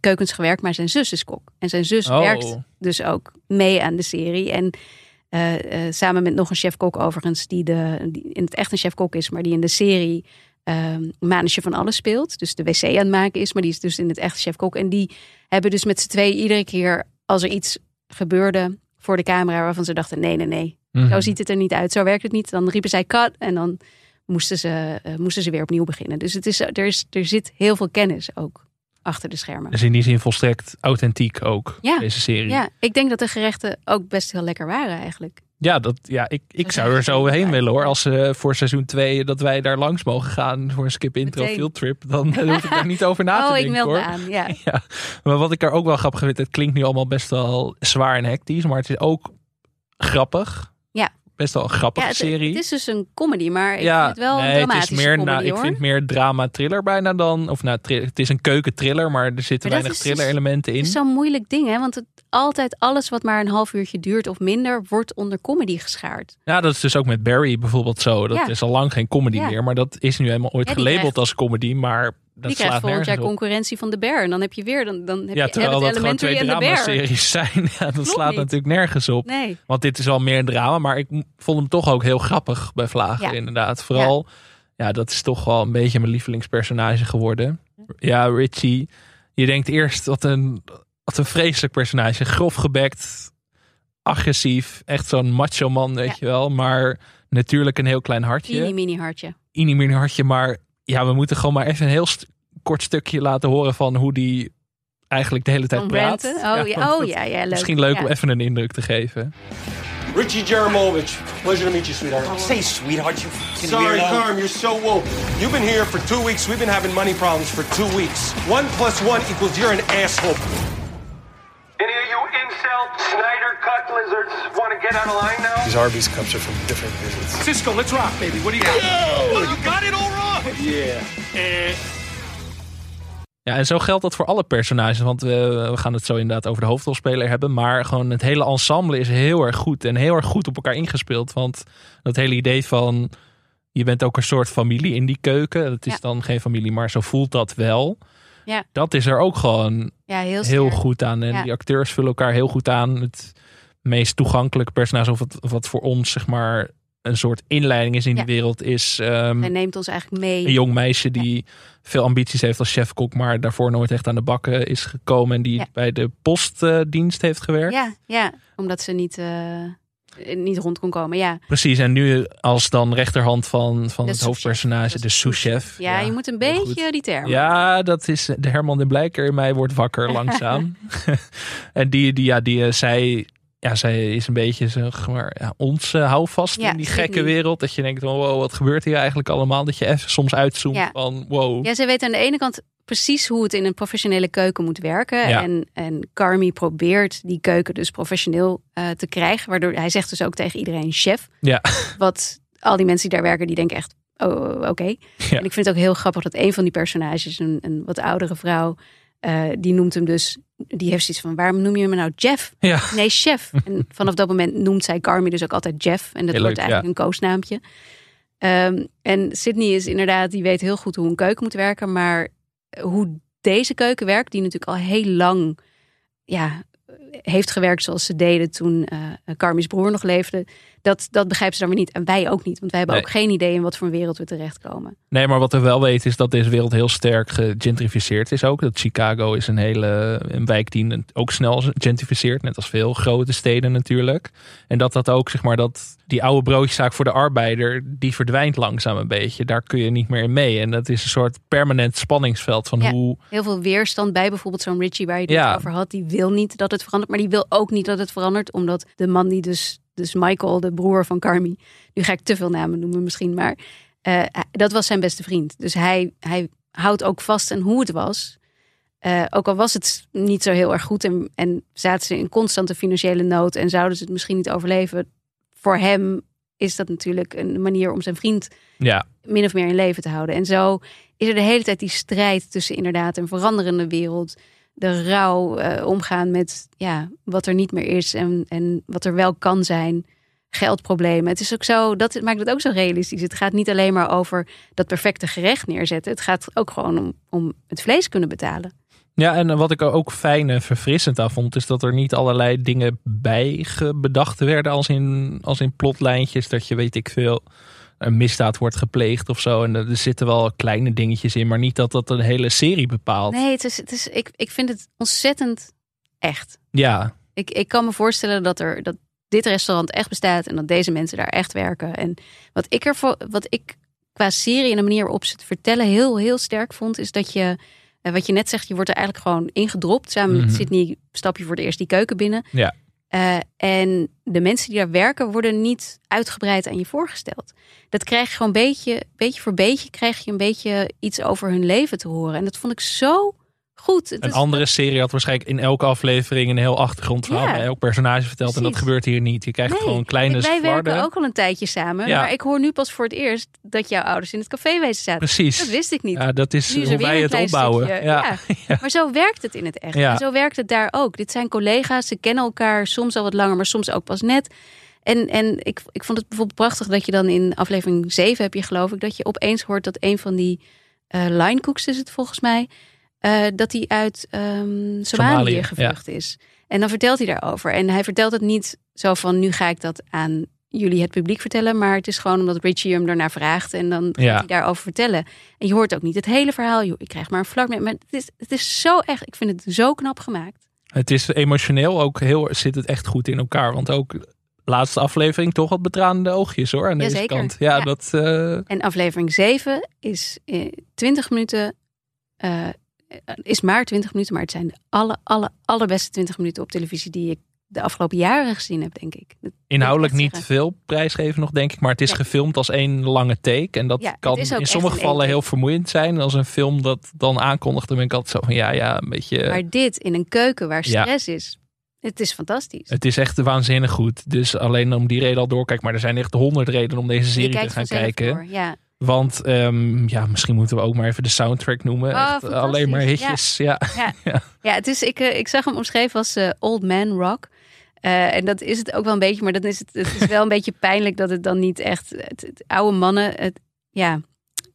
keukens gewerkt, maar zijn zus is kok. En zijn zus Oh. werkt dus ook mee aan de serie. En eh, eh, samen met nog een chef-kok overigens, die, de, die in het echt een chef-kok is, maar die in de serie ehm Manusje van Alles speelt. Dus de wc aan het maken is, maar die is dus in het echt chef-kok. En die hebben dus met z'n twee iedere keer als er iets gebeurde voor de camera waarvan ze dachten: nee, nee, nee, Mhm. zo ziet het er niet uit, zo werkt het niet. Dan riepen zij cut en dan moesten ze, eh, moesten ze weer opnieuw beginnen. Dus het is, er, is, er zit heel veel kennis ook achter de schermen. Dus in die zin volstrekt authentiek ook, Ja. deze serie. Ja, ik denk dat de gerechten ook best heel lekker waren eigenlijk. Ja, dat, ja ik, ik zou er zo heen willen hoor. Als ze voor seizoen 2 dat wij daar langs mogen gaan voor een skip intro Meteen. field trip, dan eh, hoef ik daar niet over na te oh, ik denken meld hoor. aan. Ja. Ja, maar wat ik er ook wel grappig vind, het klinkt nu allemaal best wel zwaar en hectisch, maar het is ook grappig. Best wel een grappige Ja, het, serie. het is dus een comedy, maar ik ja, vind het wel nee, een het dramatische is meer, comedy nou, ik vind meer drama thriller bijna dan, of nou, het is een keukentriller, maar er zitten Maar weinig is dus- thriller elementen in. Het is zo'n moeilijk ding, hè? Want het, altijd alles wat maar een half uurtje duurt of minder, wordt onder comedy geschaard. Ja, dat is dus ook met Barry bijvoorbeeld zo. Dat Ja. is al lang geen comedy meer, maar dat is nu helemaal ooit gelabeld krijgt- als comedy, maar die krijgt slaat volgend jaar op. concurrentie van de Bear. En dan heb je weer, dan, dan heb Ja, je terwijl dat gewoon twee dramaseries zijn. Ja, dat slaat niet. natuurlijk nergens op. Nee, Want dit is al meer een drama, maar ik vond hem toch ook heel grappig bij Vlagen Ja. inderdaad. Vooral, ja. dat is toch wel een beetje mijn lievelingspersonage geworden. Ja, Richie. Je denkt eerst wat een, wat een vreselijk personage. Grof gebekt, agressief, echt zo'n macho man, weet je wel. Maar natuurlijk een heel klein hartje. mini mini hartje. Ini mini hartje, maar ja, we moeten gewoon maar even een heel st- kort stukje laten horen van hoe die eigenlijk de hele tijd Van praat. Oh ja, oh, ja, ja leuk. Misschien leuk ja. om even een indruk te geven. Richie Jaramovich. Pleasure to meet you, sweetheart. Say, sweetheart, you fucking Sorry, weirdo. Carm, you're so woke. You've been here for two weeks. We've been having money problems for two weeks. One plus one equals you're an asshole. Any of you incel Snyder cut lizards want to get out of line now? These Arby's cups are from different visits. Cisco, let's rock, baby. What do you got? Oh, you got it all wrong. Yeah. Eh, Ja, en zo geldt dat voor alle personages. Want we, we gaan het zo inderdaad over de hoofdrolspeler hebben. Maar gewoon het hele ensemble is heel erg goed. En heel erg goed op elkaar ingespeeld. Want dat hele idee van... Je bent ook een soort familie in die keuken. Het is Ja. dan geen familie, maar zo voelt dat wel. Ja. Dat is er ook gewoon Ja, heel, goed aan. En Ja. die acteurs vullen elkaar heel goed aan. Het meest toegankelijke personage, of wat, wat voor ons zeg maar een soort inleiding is in die wereld, is Hij neemt ons eigenlijk mee. een jong meisje die veel ambities heeft als chefkok, maar daarvoor nooit echt aan de bakken is gekomen. En die bij de postdienst heeft gewerkt. Ja, ja, omdat ze niet, eh, niet rond kon komen. Ja, Precies, en nu als dan rechterhand van, van De het hoofdpersonage, de souschef. ja, je moet een beetje die term. Ja, dat is de Herman de Blijker in mij wordt wakker langzaam. en die, die, ja, die, eh, zij, ja, zij is een beetje zeg maar, ja, ons eh, houvast Ja, in die gekke wereld. Dat je denkt, van, wow, wat gebeurt hier eigenlijk allemaal? Dat je even soms uitzoomt Ja. van, wow. Ja, zij weet aan de ene kant precies hoe het in een professionele keuken moet werken. En, en Carmi probeert die keuken dus professioneel eh, te krijgen. Waardoor hij zegt dus ook tegen iedereen chef. Ja. Wat al die mensen die daar werken, die denken echt, oh, oké. Ja. En ik vind het ook heel grappig dat een van die personages, een, een wat oudere vrouw, eh, die noemt hem dus, die heeft zoiets van, waarom noem je me nou Jeff? Ja. Nee, chef. En vanaf dat moment noemt zij Carmi dus ook altijd Jeff. En dat Heel wordt leuk, eigenlijk een koosnaampje. Ehm, en Sydney is inderdaad, die weet heel goed hoe een keuken moet werken. Maar hoe deze keuken werkt, die natuurlijk al heel lang ja, heeft gewerkt zoals ze deden toen eh Carmi's broer nog leefde. Dat, dat begrijpt ze dan weer niet. En wij ook niet. Want wij hebben Nee. ook geen idee in wat voor een wereld we terechtkomen. Nee, maar wat we wel weten is dat deze wereld heel sterk gegentrificeerd is ook. Dat Chicago is een hele een wijk die ook snel gentrificeert, net als veel grote steden natuurlijk. En dat dat ook, zeg maar, dat die oude broodjeszaak voor de arbeider, die verdwijnt langzaam een beetje. Daar kun je niet meer in mee. En dat is een soort permanent spanningsveld van Ja. hoe... Heel veel weerstand bij bijvoorbeeld zo'n Richie waar je het Ja. over had. Die wil niet dat het verandert. Maar die wil ook niet dat het verandert. Omdat de man die dus, dus Michael, de broer van Carmi. Nu ga ik te veel namen noemen misschien. Maar eh, dat was zijn beste vriend. Dus hij, hij houdt ook vast aan hoe het was. Eh, ook al was het niet zo heel erg goed. En, en zaten ze in constante financiële nood. En zouden ze het misschien niet overleven. Voor hem is dat natuurlijk een manier om zijn vriend Ja, min of meer in leven te houden. En zo is er de hele tijd die strijd tussen inderdaad een veranderende wereld, de rouw, eh, omgaan met ja, wat er niet meer is en, en wat er wel kan zijn, geldproblemen. Het is ook zo, dat maakt het ook zo realistisch. Het gaat niet alleen maar over dat perfecte gerecht neerzetten. Het gaat ook gewoon om, om het vlees kunnen betalen. Ja, en wat ik ook fijn en verfrissend aan vond, is dat er niet allerlei dingen bij bedacht werden als in, als in plotlijntjes. Dat je, weet ik veel, een misdaad wordt gepleegd of zo. En er zitten wel kleine dingetjes in, maar niet dat dat een hele serie bepaalt. Nee, het is, het is, ik, ik vind het ontzettend echt. Ja, Ik, ik kan me voorstellen dat, er, dat dit restaurant echt bestaat en dat deze mensen daar echt werken. En wat ik ervoor, wat ik qua serie en de manier waarop ze het vertellen heel, heel sterk vond, is dat je, eh, wat je net zegt, je wordt er eigenlijk gewoon ingedropt. Samen Mhm. met Sydney stap je voor het eerst die keuken binnen. Ja. Eh, en de mensen die daar werken worden niet uitgebreid aan je voorgesteld. Dat krijg je gewoon beetje, beetje voor beetje, krijg je een beetje iets over hun leven te horen. En dat vond ik zo goed. Een is- andere serie had waarschijnlijk in elke aflevering een heel achtergrondverhaal Ja. bij elk personage verteld. En dat gebeurt hier niet. Je krijgt Nee, gewoon kleine Wij werken flarden. ook al een tijdje samen. Ja. Maar ik hoor nu pas voor het eerst dat jouw ouders in het café wezen zaten. Precies. Dat wist ik niet. Ja, dat is hoe wij het opbouwen. Ja. Ja. Maar zo werkt het in het echt. En zo werkt het daar ook. Dit zijn collega's, ze kennen elkaar soms al wat langer, maar soms ook pas net. En, en ik, ik vond het bijvoorbeeld prachtig dat je dan in aflevering 7 heb je geloof ik, dat je opeens hoort dat een van die eh line cooks is het volgens mij, eh, dat hij uit ehm, Somalië, gevlucht is. En dan vertelt hij daarover. En hij vertelt het niet zo van nu ga ik dat aan jullie het publiek vertellen, maar het is gewoon omdat Richie hem daarnaar vraagt en dan gaat Ja. hij daarover vertellen. En je hoort ook niet het hele verhaal. Joh, ik krijg maar een vlak mee. Maar het is, het is zo echt. Ik vind het zo knap gemaakt. Het is emotioneel ook heel, zit het echt goed in elkaar. Want ook laatste aflevering toch wat betraande oogjes hoor aan deze Jazeker. kant. Ja, Ja. dat... eh, En aflevering 7 is eh, 20 minuten. eh, is maar 20 minuten, maar het zijn de alle, alle, allerbeste 20 minuten op televisie die ik de afgelopen jaren gezien heb, denk ik. Dat- Inhoudelijk niet zeggen. veel prijsgeven nog, denk ik. Maar het is gefilmd als één lange take. En dat Ja, kan in sommige gevallen heel vermoeiend zijn. Als een film dat dan aankondigt, dan ben ik altijd zo van ja, ja, een beetje... Maar dit in een keuken waar Ja. stress is, het is fantastisch. Het is echt waanzinnig goed. Dus alleen om die reden al doorkijken. Maar er zijn echt honderd redenen om deze serie te gaan kijken. Ja. Want ehm, ja, misschien moeten we ook maar even de soundtrack noemen. Oh, Echt alleen maar hitjes. Ja. Ja. Ja, het is, ik, eh, ik zag hem omschreven als eh, Old Man Rock. Eh, en dat is het ook wel een beetje, maar dan is het, het is wel een beetje pijnlijk dat het dan niet echt. Het, het oude mannen, het, ja,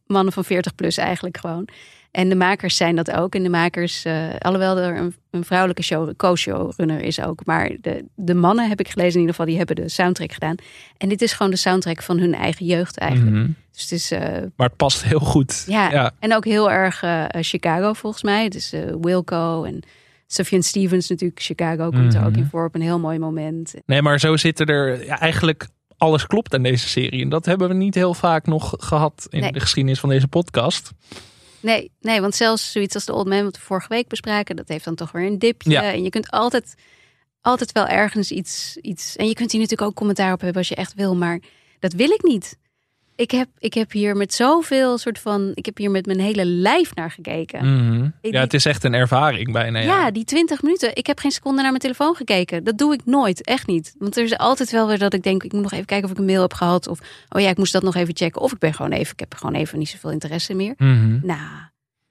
mannen van 40 plus eigenlijk gewoon. En de makers zijn dat ook. En de makers, eh, alhoewel er een, een vrouwelijke show, co-showrunner is ook. Maar de, de mannen, heb ik gelezen in ieder geval, die hebben de soundtrack gedaan. En dit is gewoon de soundtrack van hun eigen jeugd eigenlijk. Mhm. Dus het is, eh, Maar het past heel goed. ja, ja. en ook heel erg eh, Chicago volgens mij. Het is eh, Wilco en Sufjan Stevens natuurlijk. Chicago komt er ook Mhm. in voor op een heel mooi moment. Nee, maar zo zitten er ja, eigenlijk alles klopt aan deze serie. En dat hebben we niet heel vaak nog gehad in Nee. de geschiedenis van deze podcast. Nee, nee, want zelfs zoiets als de Old Man wat we vorige week bespraken, dat heeft dan toch weer een dipje. Ja. En je kunt altijd, altijd wel ergens iets, iets. En je kunt hier natuurlijk ook commentaar op hebben als je echt wil, maar dat wil ik niet. Ik heb, ik heb hier met zoveel soort van. Ik heb hier met mijn hele lijf naar gekeken. Mhm. Ik- Ja, het is echt een ervaring bijna. Ja, Ja, die 20 minuten. Ik heb geen seconde naar mijn telefoon gekeken. Dat doe ik nooit, echt niet. Want er is altijd wel weer dat ik denk, ik moet nog even kijken of ik een mail heb gehad. Of, oh ja, ik moest dat nog even checken. Of ik ben gewoon even, ik heb gewoon even niet zoveel interesse meer. Mhm. Nou,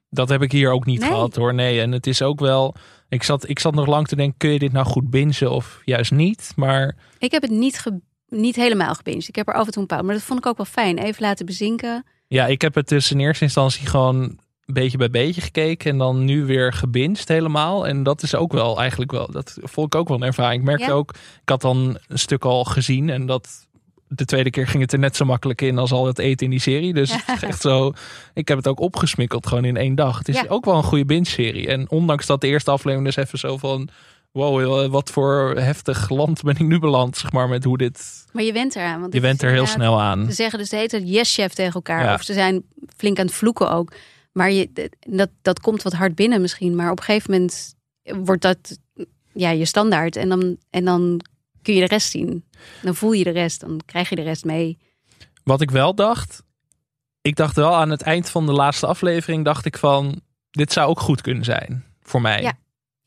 Dat heb ik hier ook niet Nee. gehad hoor. Nee, en het is ook wel. Ik zat, ik zat nog lang te denken: kun je dit nou goed bingen of juist niet? Maar ik heb het niet, ge- niet helemaal gebinged. Ik heb er af en toe een paar, maar dat vond ik ook wel fijn. Even laten bezinken. ja, ik heb het dus in eerste instantie gewoon beetje bij beetje gekeken. En dan nu weer gebinged helemaal. En dat is ook wel eigenlijk wel. Dat vond ik ook wel een ervaring. Ik merkte Ja. ook, ik had dan een stuk al gezien. En dat. De tweede keer ging het er net zo makkelijk in als al het eten in die serie. Dus het is echt zo. Ik heb het ook opgesmikkeld gewoon in één dag. Het is Ja. ook wel een goede binge-serie. En ondanks dat de eerste aflevering dus even zo van. Wow, eh, wat voor heftig land ben ik nu beland, zeg maar, met hoe dit... Maar je went eraan. Want Je is er heel snel aan. Ze zeggen dus de hele tijd yes chef tegen elkaar. Ja. Of ze zijn flink aan het vloeken ook. Maar je, dat, dat komt wat hard binnen misschien. Maar op een gegeven moment wordt dat ja, je standaard. En dan, en dan kun je de rest zien. Dan voel je de rest. Dan krijg je de rest mee. Wat ik wel dacht, ik dacht wel aan het eind van de laatste aflevering, dacht ik van, dit zou ook goed kunnen zijn voor mij. Ja,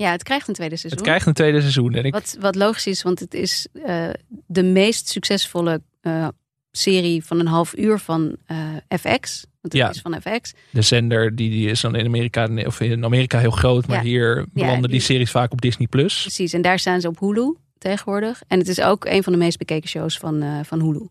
Ja, het krijgt een tweede seizoen. het krijgt een tweede seizoen. En ik, Wat, wat logisch is, want het is eh, de meest succesvolle eh, serie van een half uur van eh, FX. Want het Ja. is van FX. de zender, die, die is dan in Amerika, of in Amerika heel groot, maar Ja. hier belanden die die- series vaak op Disney+. Plus. Precies, en daar staan ze op Hulu tegenwoordig. En het is ook een van de meest bekeken shows van, van Hulu.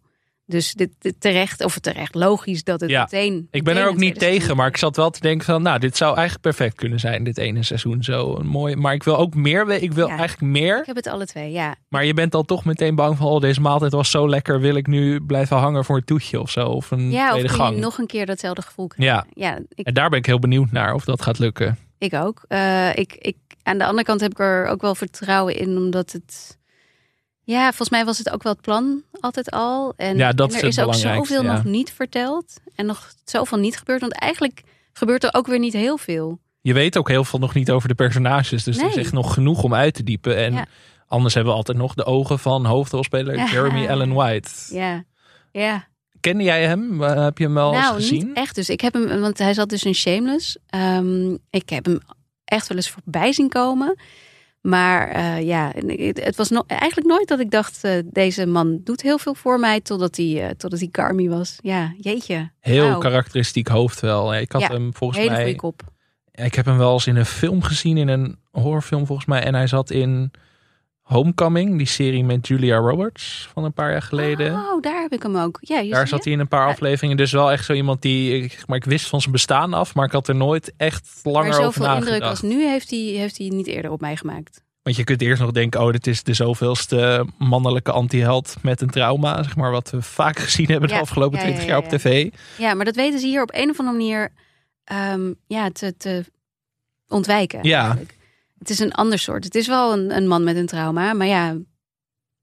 Dus dit, dit terecht, of terecht logisch dat het Ja, meteen... Ik ben meteen er ook niet tegen, maar ik zat wel te denken van, nou, dit zou eigenlijk perfect kunnen zijn, dit ene seizoen. Zo een mooi, maar ik wil ook meer, ik wil Ja. eigenlijk meer. Ik heb het alle twee, ja. Maar je bent dan toch meteen bang van, oh, deze maaltijd was zo lekker, wil ik nu blijven hangen voor een toetje of zo, of een Ja, of tweede je gang. nog een keer datzelfde gevoel krijgen. Ja, Ja, ik, en daar ben ik heel benieuwd naar of dat gaat lukken. ik ook. Eh, ik, ik, aan de andere kant heb ik er ook wel vertrouwen in, omdat het... Ja, volgens mij was het ook wel het plan altijd al. En, Ja, dat en er is ook zoveel ja. nog niet verteld. En nog zoveel niet gebeurd. Want eigenlijk gebeurt er ook weer niet heel veel. Je weet ook heel veel nog niet over de personages, dus er is echt nog genoeg om uit te diepen. En Ja. anders hebben we altijd nog de ogen van hoofdrolspeler Ja. Jeremy Allen White. Ja, ja. Kende jij hem? Eh, Heb je hem wel eens nou, gezien? niet echt. Dus ik heb hem, want hij zat dus in Shameless. Ehm, ik heb hem echt wel eens voorbij zien komen. Maar eh, ja, het het was no eigenlijk nooit dat ik dacht, eh, deze man doet heel veel voor mij, totdat hij, eh, totdat hij Carmi was. Ja, jeetje. Heel karakteristiek hoofd wel. Ik had Ja, hem volgens Hele mij. kop. Ik heb hem wel eens in een film gezien, in een horrorfilm volgens mij. En hij zat in Homecoming, die serie met Julia Roberts van een paar jaar geleden. Oh, daar heb ik hem ook. Ja, Daar zat je? hij in een paar afleveringen. Dus wel echt zo iemand die, maar, ik wist van zijn bestaan af, maar ik had er nooit echt langer Maar over zoveel nagedacht. indruk als nu heeft hij, heeft hij niet eerder op mij gemaakt. Want je kunt eerst nog denken, oh, dit is de zoveelste mannelijke anti-held met een trauma, zeg maar, wat we vaak gezien hebben de Ja, afgelopen twintig ja, jaar ja, op tv. Ja, maar dat weten ze hier op een of andere manier ehm, ja, te, te ontwijken. Ja. eigenlijk. Het is een ander soort. Het is wel een, een man met een trauma, maar ja,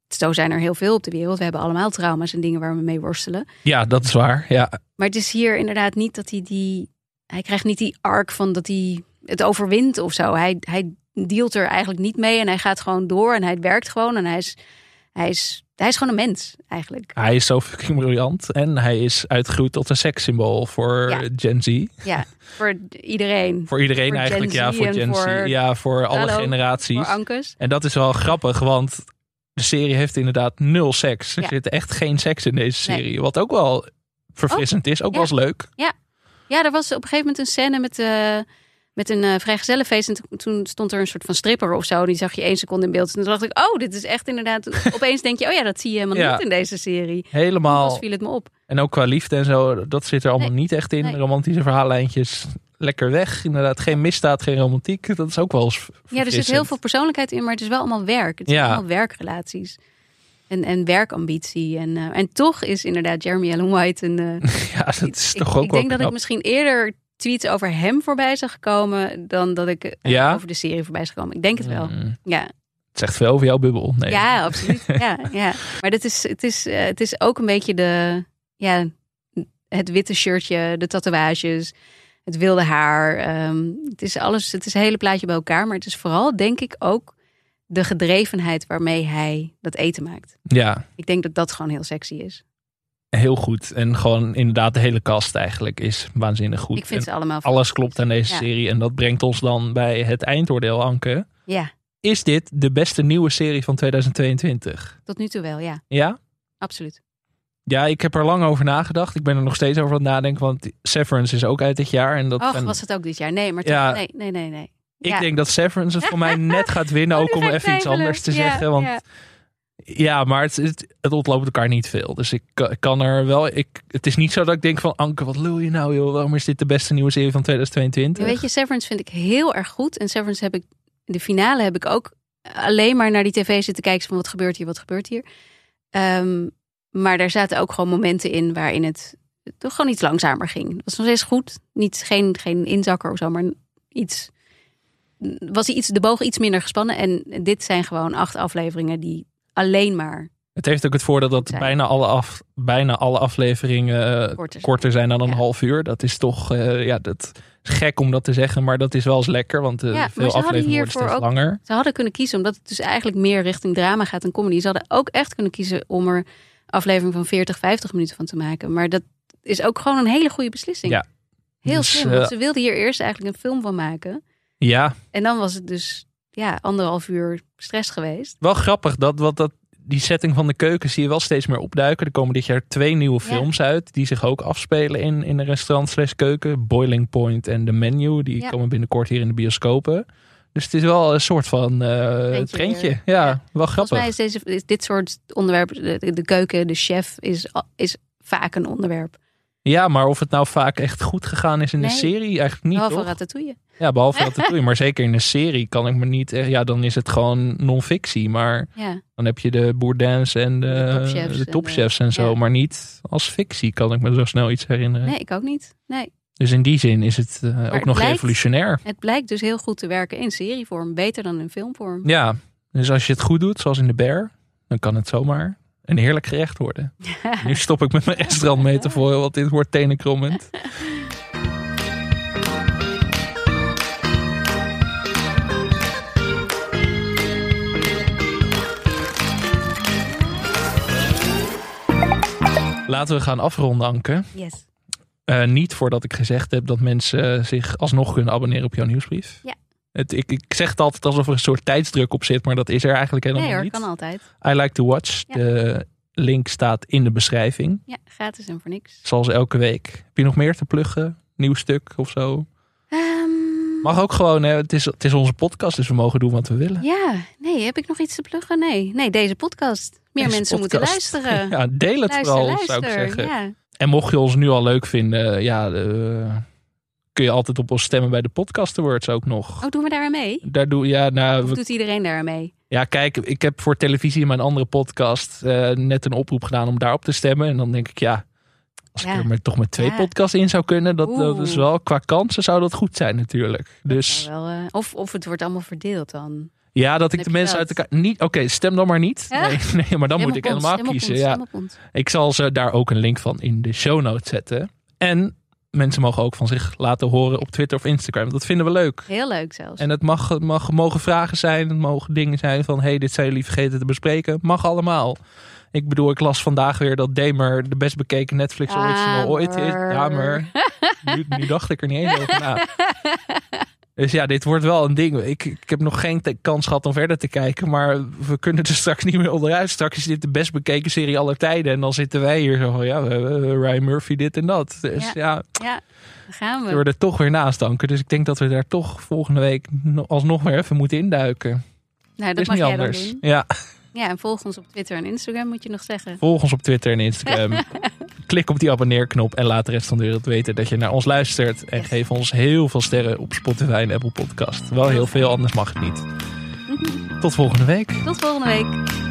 zo zijn er heel veel op de wereld. We hebben allemaal trauma's en dingen waar we mee worstelen. Ja, dat is waar. Ja, Maar het is hier inderdaad niet dat hij die. Hij krijgt niet die arc van dat hij het overwint of zo. Hij, hij dealt er eigenlijk niet mee en hij gaat gewoon door en hij werkt gewoon en hij is, hij is, hij is gewoon een mens eigenlijk. Hij is zo fucking briljant. En hij is uitgegroeid tot een sekssymbool voor Ja. Gen Z. Ja, voor iedereen. Voor iedereen Voor eigenlijk. Gen ja, voor en Gen Z. voor- Ja, voor alle Hallo, generaties. Voor Ankus. En dat is wel grappig, want de serie heeft inderdaad nul seks. Er Ja. zit echt geen seks in deze Nee. serie. Wat ook wel verfrissend is. Ook ja. wel eens leuk. Ja, er was op een gegeven moment een scène met, eh met een eh vrijgezellenfeest. En to- toen stond er een soort van stripper of zo. Die zag je één seconde in beeld. En toen dacht ik, oh, dit is echt inderdaad... Opeens denk je, oh ja, dat zie je helemaal Ja. niet in deze serie. Helemaal. Pas viel het me op. En ook qua liefde en zo. Dat zit er allemaal Nee. niet echt in. Nee. Romantische verhaallijntjes. Lekker weg. Inderdaad, geen misdaad, geen romantiek. Dat is ook wel eens Ja, er zit heel veel persoonlijkheid in, maar het is wel allemaal werk. Het zijn Ja. allemaal werkrelaties. En, en werkambitie. En, eh, en toch is inderdaad Jeremy Allen White een... eh, Ja, dat is ik, toch ook ik wel denk dat ik misschien eerder tweets over hem voorbij zag komen... dan dat ik eh, Ja? over de serie voorbij zag komen. Ik denk het wel. Mm, Ja, Het zegt veel over jouw bubbel. Nee. Ja, absoluut. ja, ja. Maar dit is, het, is, eh, het is ook een beetje de, ja, het witte shirtje, de tatoeages, het wilde haar. ehm, het is alles, het is een hele plaatje bij elkaar. Maar het is vooral, denk ik, ook de gedrevenheid waarmee hij dat eten maakt. ja, Ik denk dat dat gewoon heel sexy is. Heel goed. En gewoon inderdaad de hele cast eigenlijk is waanzinnig goed. ik vind En ze allemaal. alles klopt aan deze Ja. serie. En dat brengt ons dan bij het eindoordeel, Anke. Ja, Is dit de beste nieuwe serie van 2022? tot nu toe wel, ja. Ja? Absoluut. Ja, ik heb er lang over nagedacht. Ik ben er nog steeds over aan het nadenken. Want Severance is ook uit dit jaar. En dat Och, was het ook dit jaar? Nee, maar toch, Ja. nee, nee, nee, nee. ik Ja. denk dat Severance het voor mij net gaat winnen. Oh, ook nu om even iets anders te zeggen. Want ja. Maar het, het, ontloopt elkaar niet veel. Dus ik, kan- er wel. Ik, het is niet zo dat ik denk van Anke, wat lul je nou, joh? Waarom is dit de beste nieuwe serie van 2022? Ja, weet je, Severance vind ik heel erg goed. En Severance heb ik, de finale heb ik ook alleen maar naar die tv zitten kijken van wat gebeurt hier, wat gebeurt hier. Ehm, maar daar zaten ook gewoon momenten in waarin het toch gewoon iets langzamer ging. Het was nog steeds goed. Niet, geen, geen inzakker of zo, maar iets. Was iets, de boog iets minder gespannen. En dit zijn gewoon acht afleveringen die alleen maar Het heeft ook het voordeel dat Zijn. bijna alle, af, bijna alle afleveringen eh, korter korter zijn dan een Ja. half uur. Dat is toch, eh, ja, dat is gek om dat te zeggen, maar dat is wel eens lekker, want eh, Ja, veel afleveringen worden steeds ook- langer. Ze hadden kunnen kiezen, omdat het dus eigenlijk meer richting drama gaat en comedy. Ze hadden ook echt kunnen kiezen om er aflevering van 40, 50 minuten van te maken. Maar dat is ook gewoon een hele goede beslissing. Ja. Heel Dus, slim, want ze wilden hier eerst eigenlijk een film van maken. Ja, En dan was het dus ja, anderhalf uur stress geweest. wel grappig dat, wat dat die setting van de keuken zie je wel steeds meer opduiken. Er komen dit jaar twee nieuwe Ja. films uit die zich ook afspelen in, in een restaurant slash keuken. Boiling Point en The Menu. Die Ja. komen binnenkort hier in de bioscopen. Dus het is wel een soort van eh Trendje. Ja, Ja. wel Volgens grappig. mij is, deze, is dit soort onderwerpen, de, de keuken, de chef, is, is vaak een onderwerp. Ja, maar of het nou vaak echt goed gegaan is in de serie, eigenlijk niet Behalve toch? ratatouille. Ja, behalve dat het maar zeker in de serie kan ik me niet... echt- Ja, dan is het gewoon non-fictie, maar Ja, dan heb je de boerdens en de, De topchefs de en topchefs de- en zo. ja. Maar niet als fictie kan ik me zo snel iets herinneren. nee, ik ook niet. Nee. Dus in die zin is het eh, ook het nog lijkt- revolutionair. Het blijkt dus heel goed te werken in serievorm. Beter dan in filmvorm. Ja, dus als je het goed doet, zoals in de Bear, dan kan het zomaar een heerlijk gerecht worden. Nu stop ik met mijn restaurantmetafoor, want dit wordt tenenkrommend. Laten we gaan afronden, Anke. Yes. Eh, niet voordat ik gezegd heb dat mensen zich alsnog kunnen abonneren op jouw nieuwsbrief. Ja. Het, ik, ik zeg het altijd alsof er een soort tijdsdruk op zit, maar dat is er eigenlijk helemaal Nee hoor, niet. kan altijd. I like to watch. Ja. De link staat in de beschrijving. Ja, gratis en voor niks. Zoals elke week. Heb je nog meer te pluggen? Nieuw stuk of zo? Ehm, Mag ook gewoon, hè? Het, is, het is onze podcast, dus we mogen doen wat we willen. Ja, nee, heb ik nog iets te pluggen? Nee, nee deze podcast. Meer Deze mensen podcast. moeten luisteren. Ja, deel het luister, vooral, luister. zou ik zeggen. Ja. En mocht je ons nu al leuk vinden, ja, eh, kun je altijd op ons stemmen bij de Podcast Awards ook nog. Oh, doen we daar mee? Daar doe, ja, nou, Of doet iedereen daar mee? ja, kijk, ik heb voor televisie in mijn andere podcast eh, net een oproep gedaan om daarop te stemmen. En dan denk ik, ja, als Ja. ik er met, toch met twee Ja. podcasts in zou kunnen, dat, dat is wel, qua kansen zou dat goed zijn natuurlijk. Dus wel, eh, of, of het wordt allemaal verdeeld dan. ja, dat ik de mensen uit elkaar niet, oké, stem dan maar niet. Ja? Nee, nee, maar dan moet ik ons, helemaal kiezen. ons, Ja. Ik zal ze daar ook een link van in de show notes zetten. En mensen mogen ook van zich laten horen op Twitter of Instagram. Dat vinden we leuk. Heel leuk zelfs. En het mag, mag, mogen vragen zijn, het mogen dingen zijn van... hey, dit zijn jullie vergeten te bespreken. Mag allemaal. Ik bedoel, ik las vandaag weer dat Damer de best bekeken Netflix original ooit is. Damer. Nu, nu dacht ik er niet eens over na. Dus ja, dit wordt wel een ding. Ik, ik heb nog geen kans gehad om verder te kijken. Maar we kunnen er straks niet meer onderuit. Straks is dit de best bekeken serie aller tijden. En dan zitten wij hier zo van, ja, we hebben Ryan Murphy dit en dat. Dus Ja. ja, gaan we we. worden toch weer naast danken. Dus ik denk dat we daar toch volgende week no- alsnog weer even moeten induiken. Nou, dat is mag niet jij dan anders. doen. Ja, ja, en volg ons op Twitter en Instagram moet je nog zeggen. Volg ons op Twitter en Instagram. Klik op die abonneerknop en laat de rest van de wereld weten dat je naar ons luistert. En geef ons heel veel sterren op Spotify en Apple Podcast. Wel heel veel, anders mag het niet. Tot volgende week. Tot volgende week.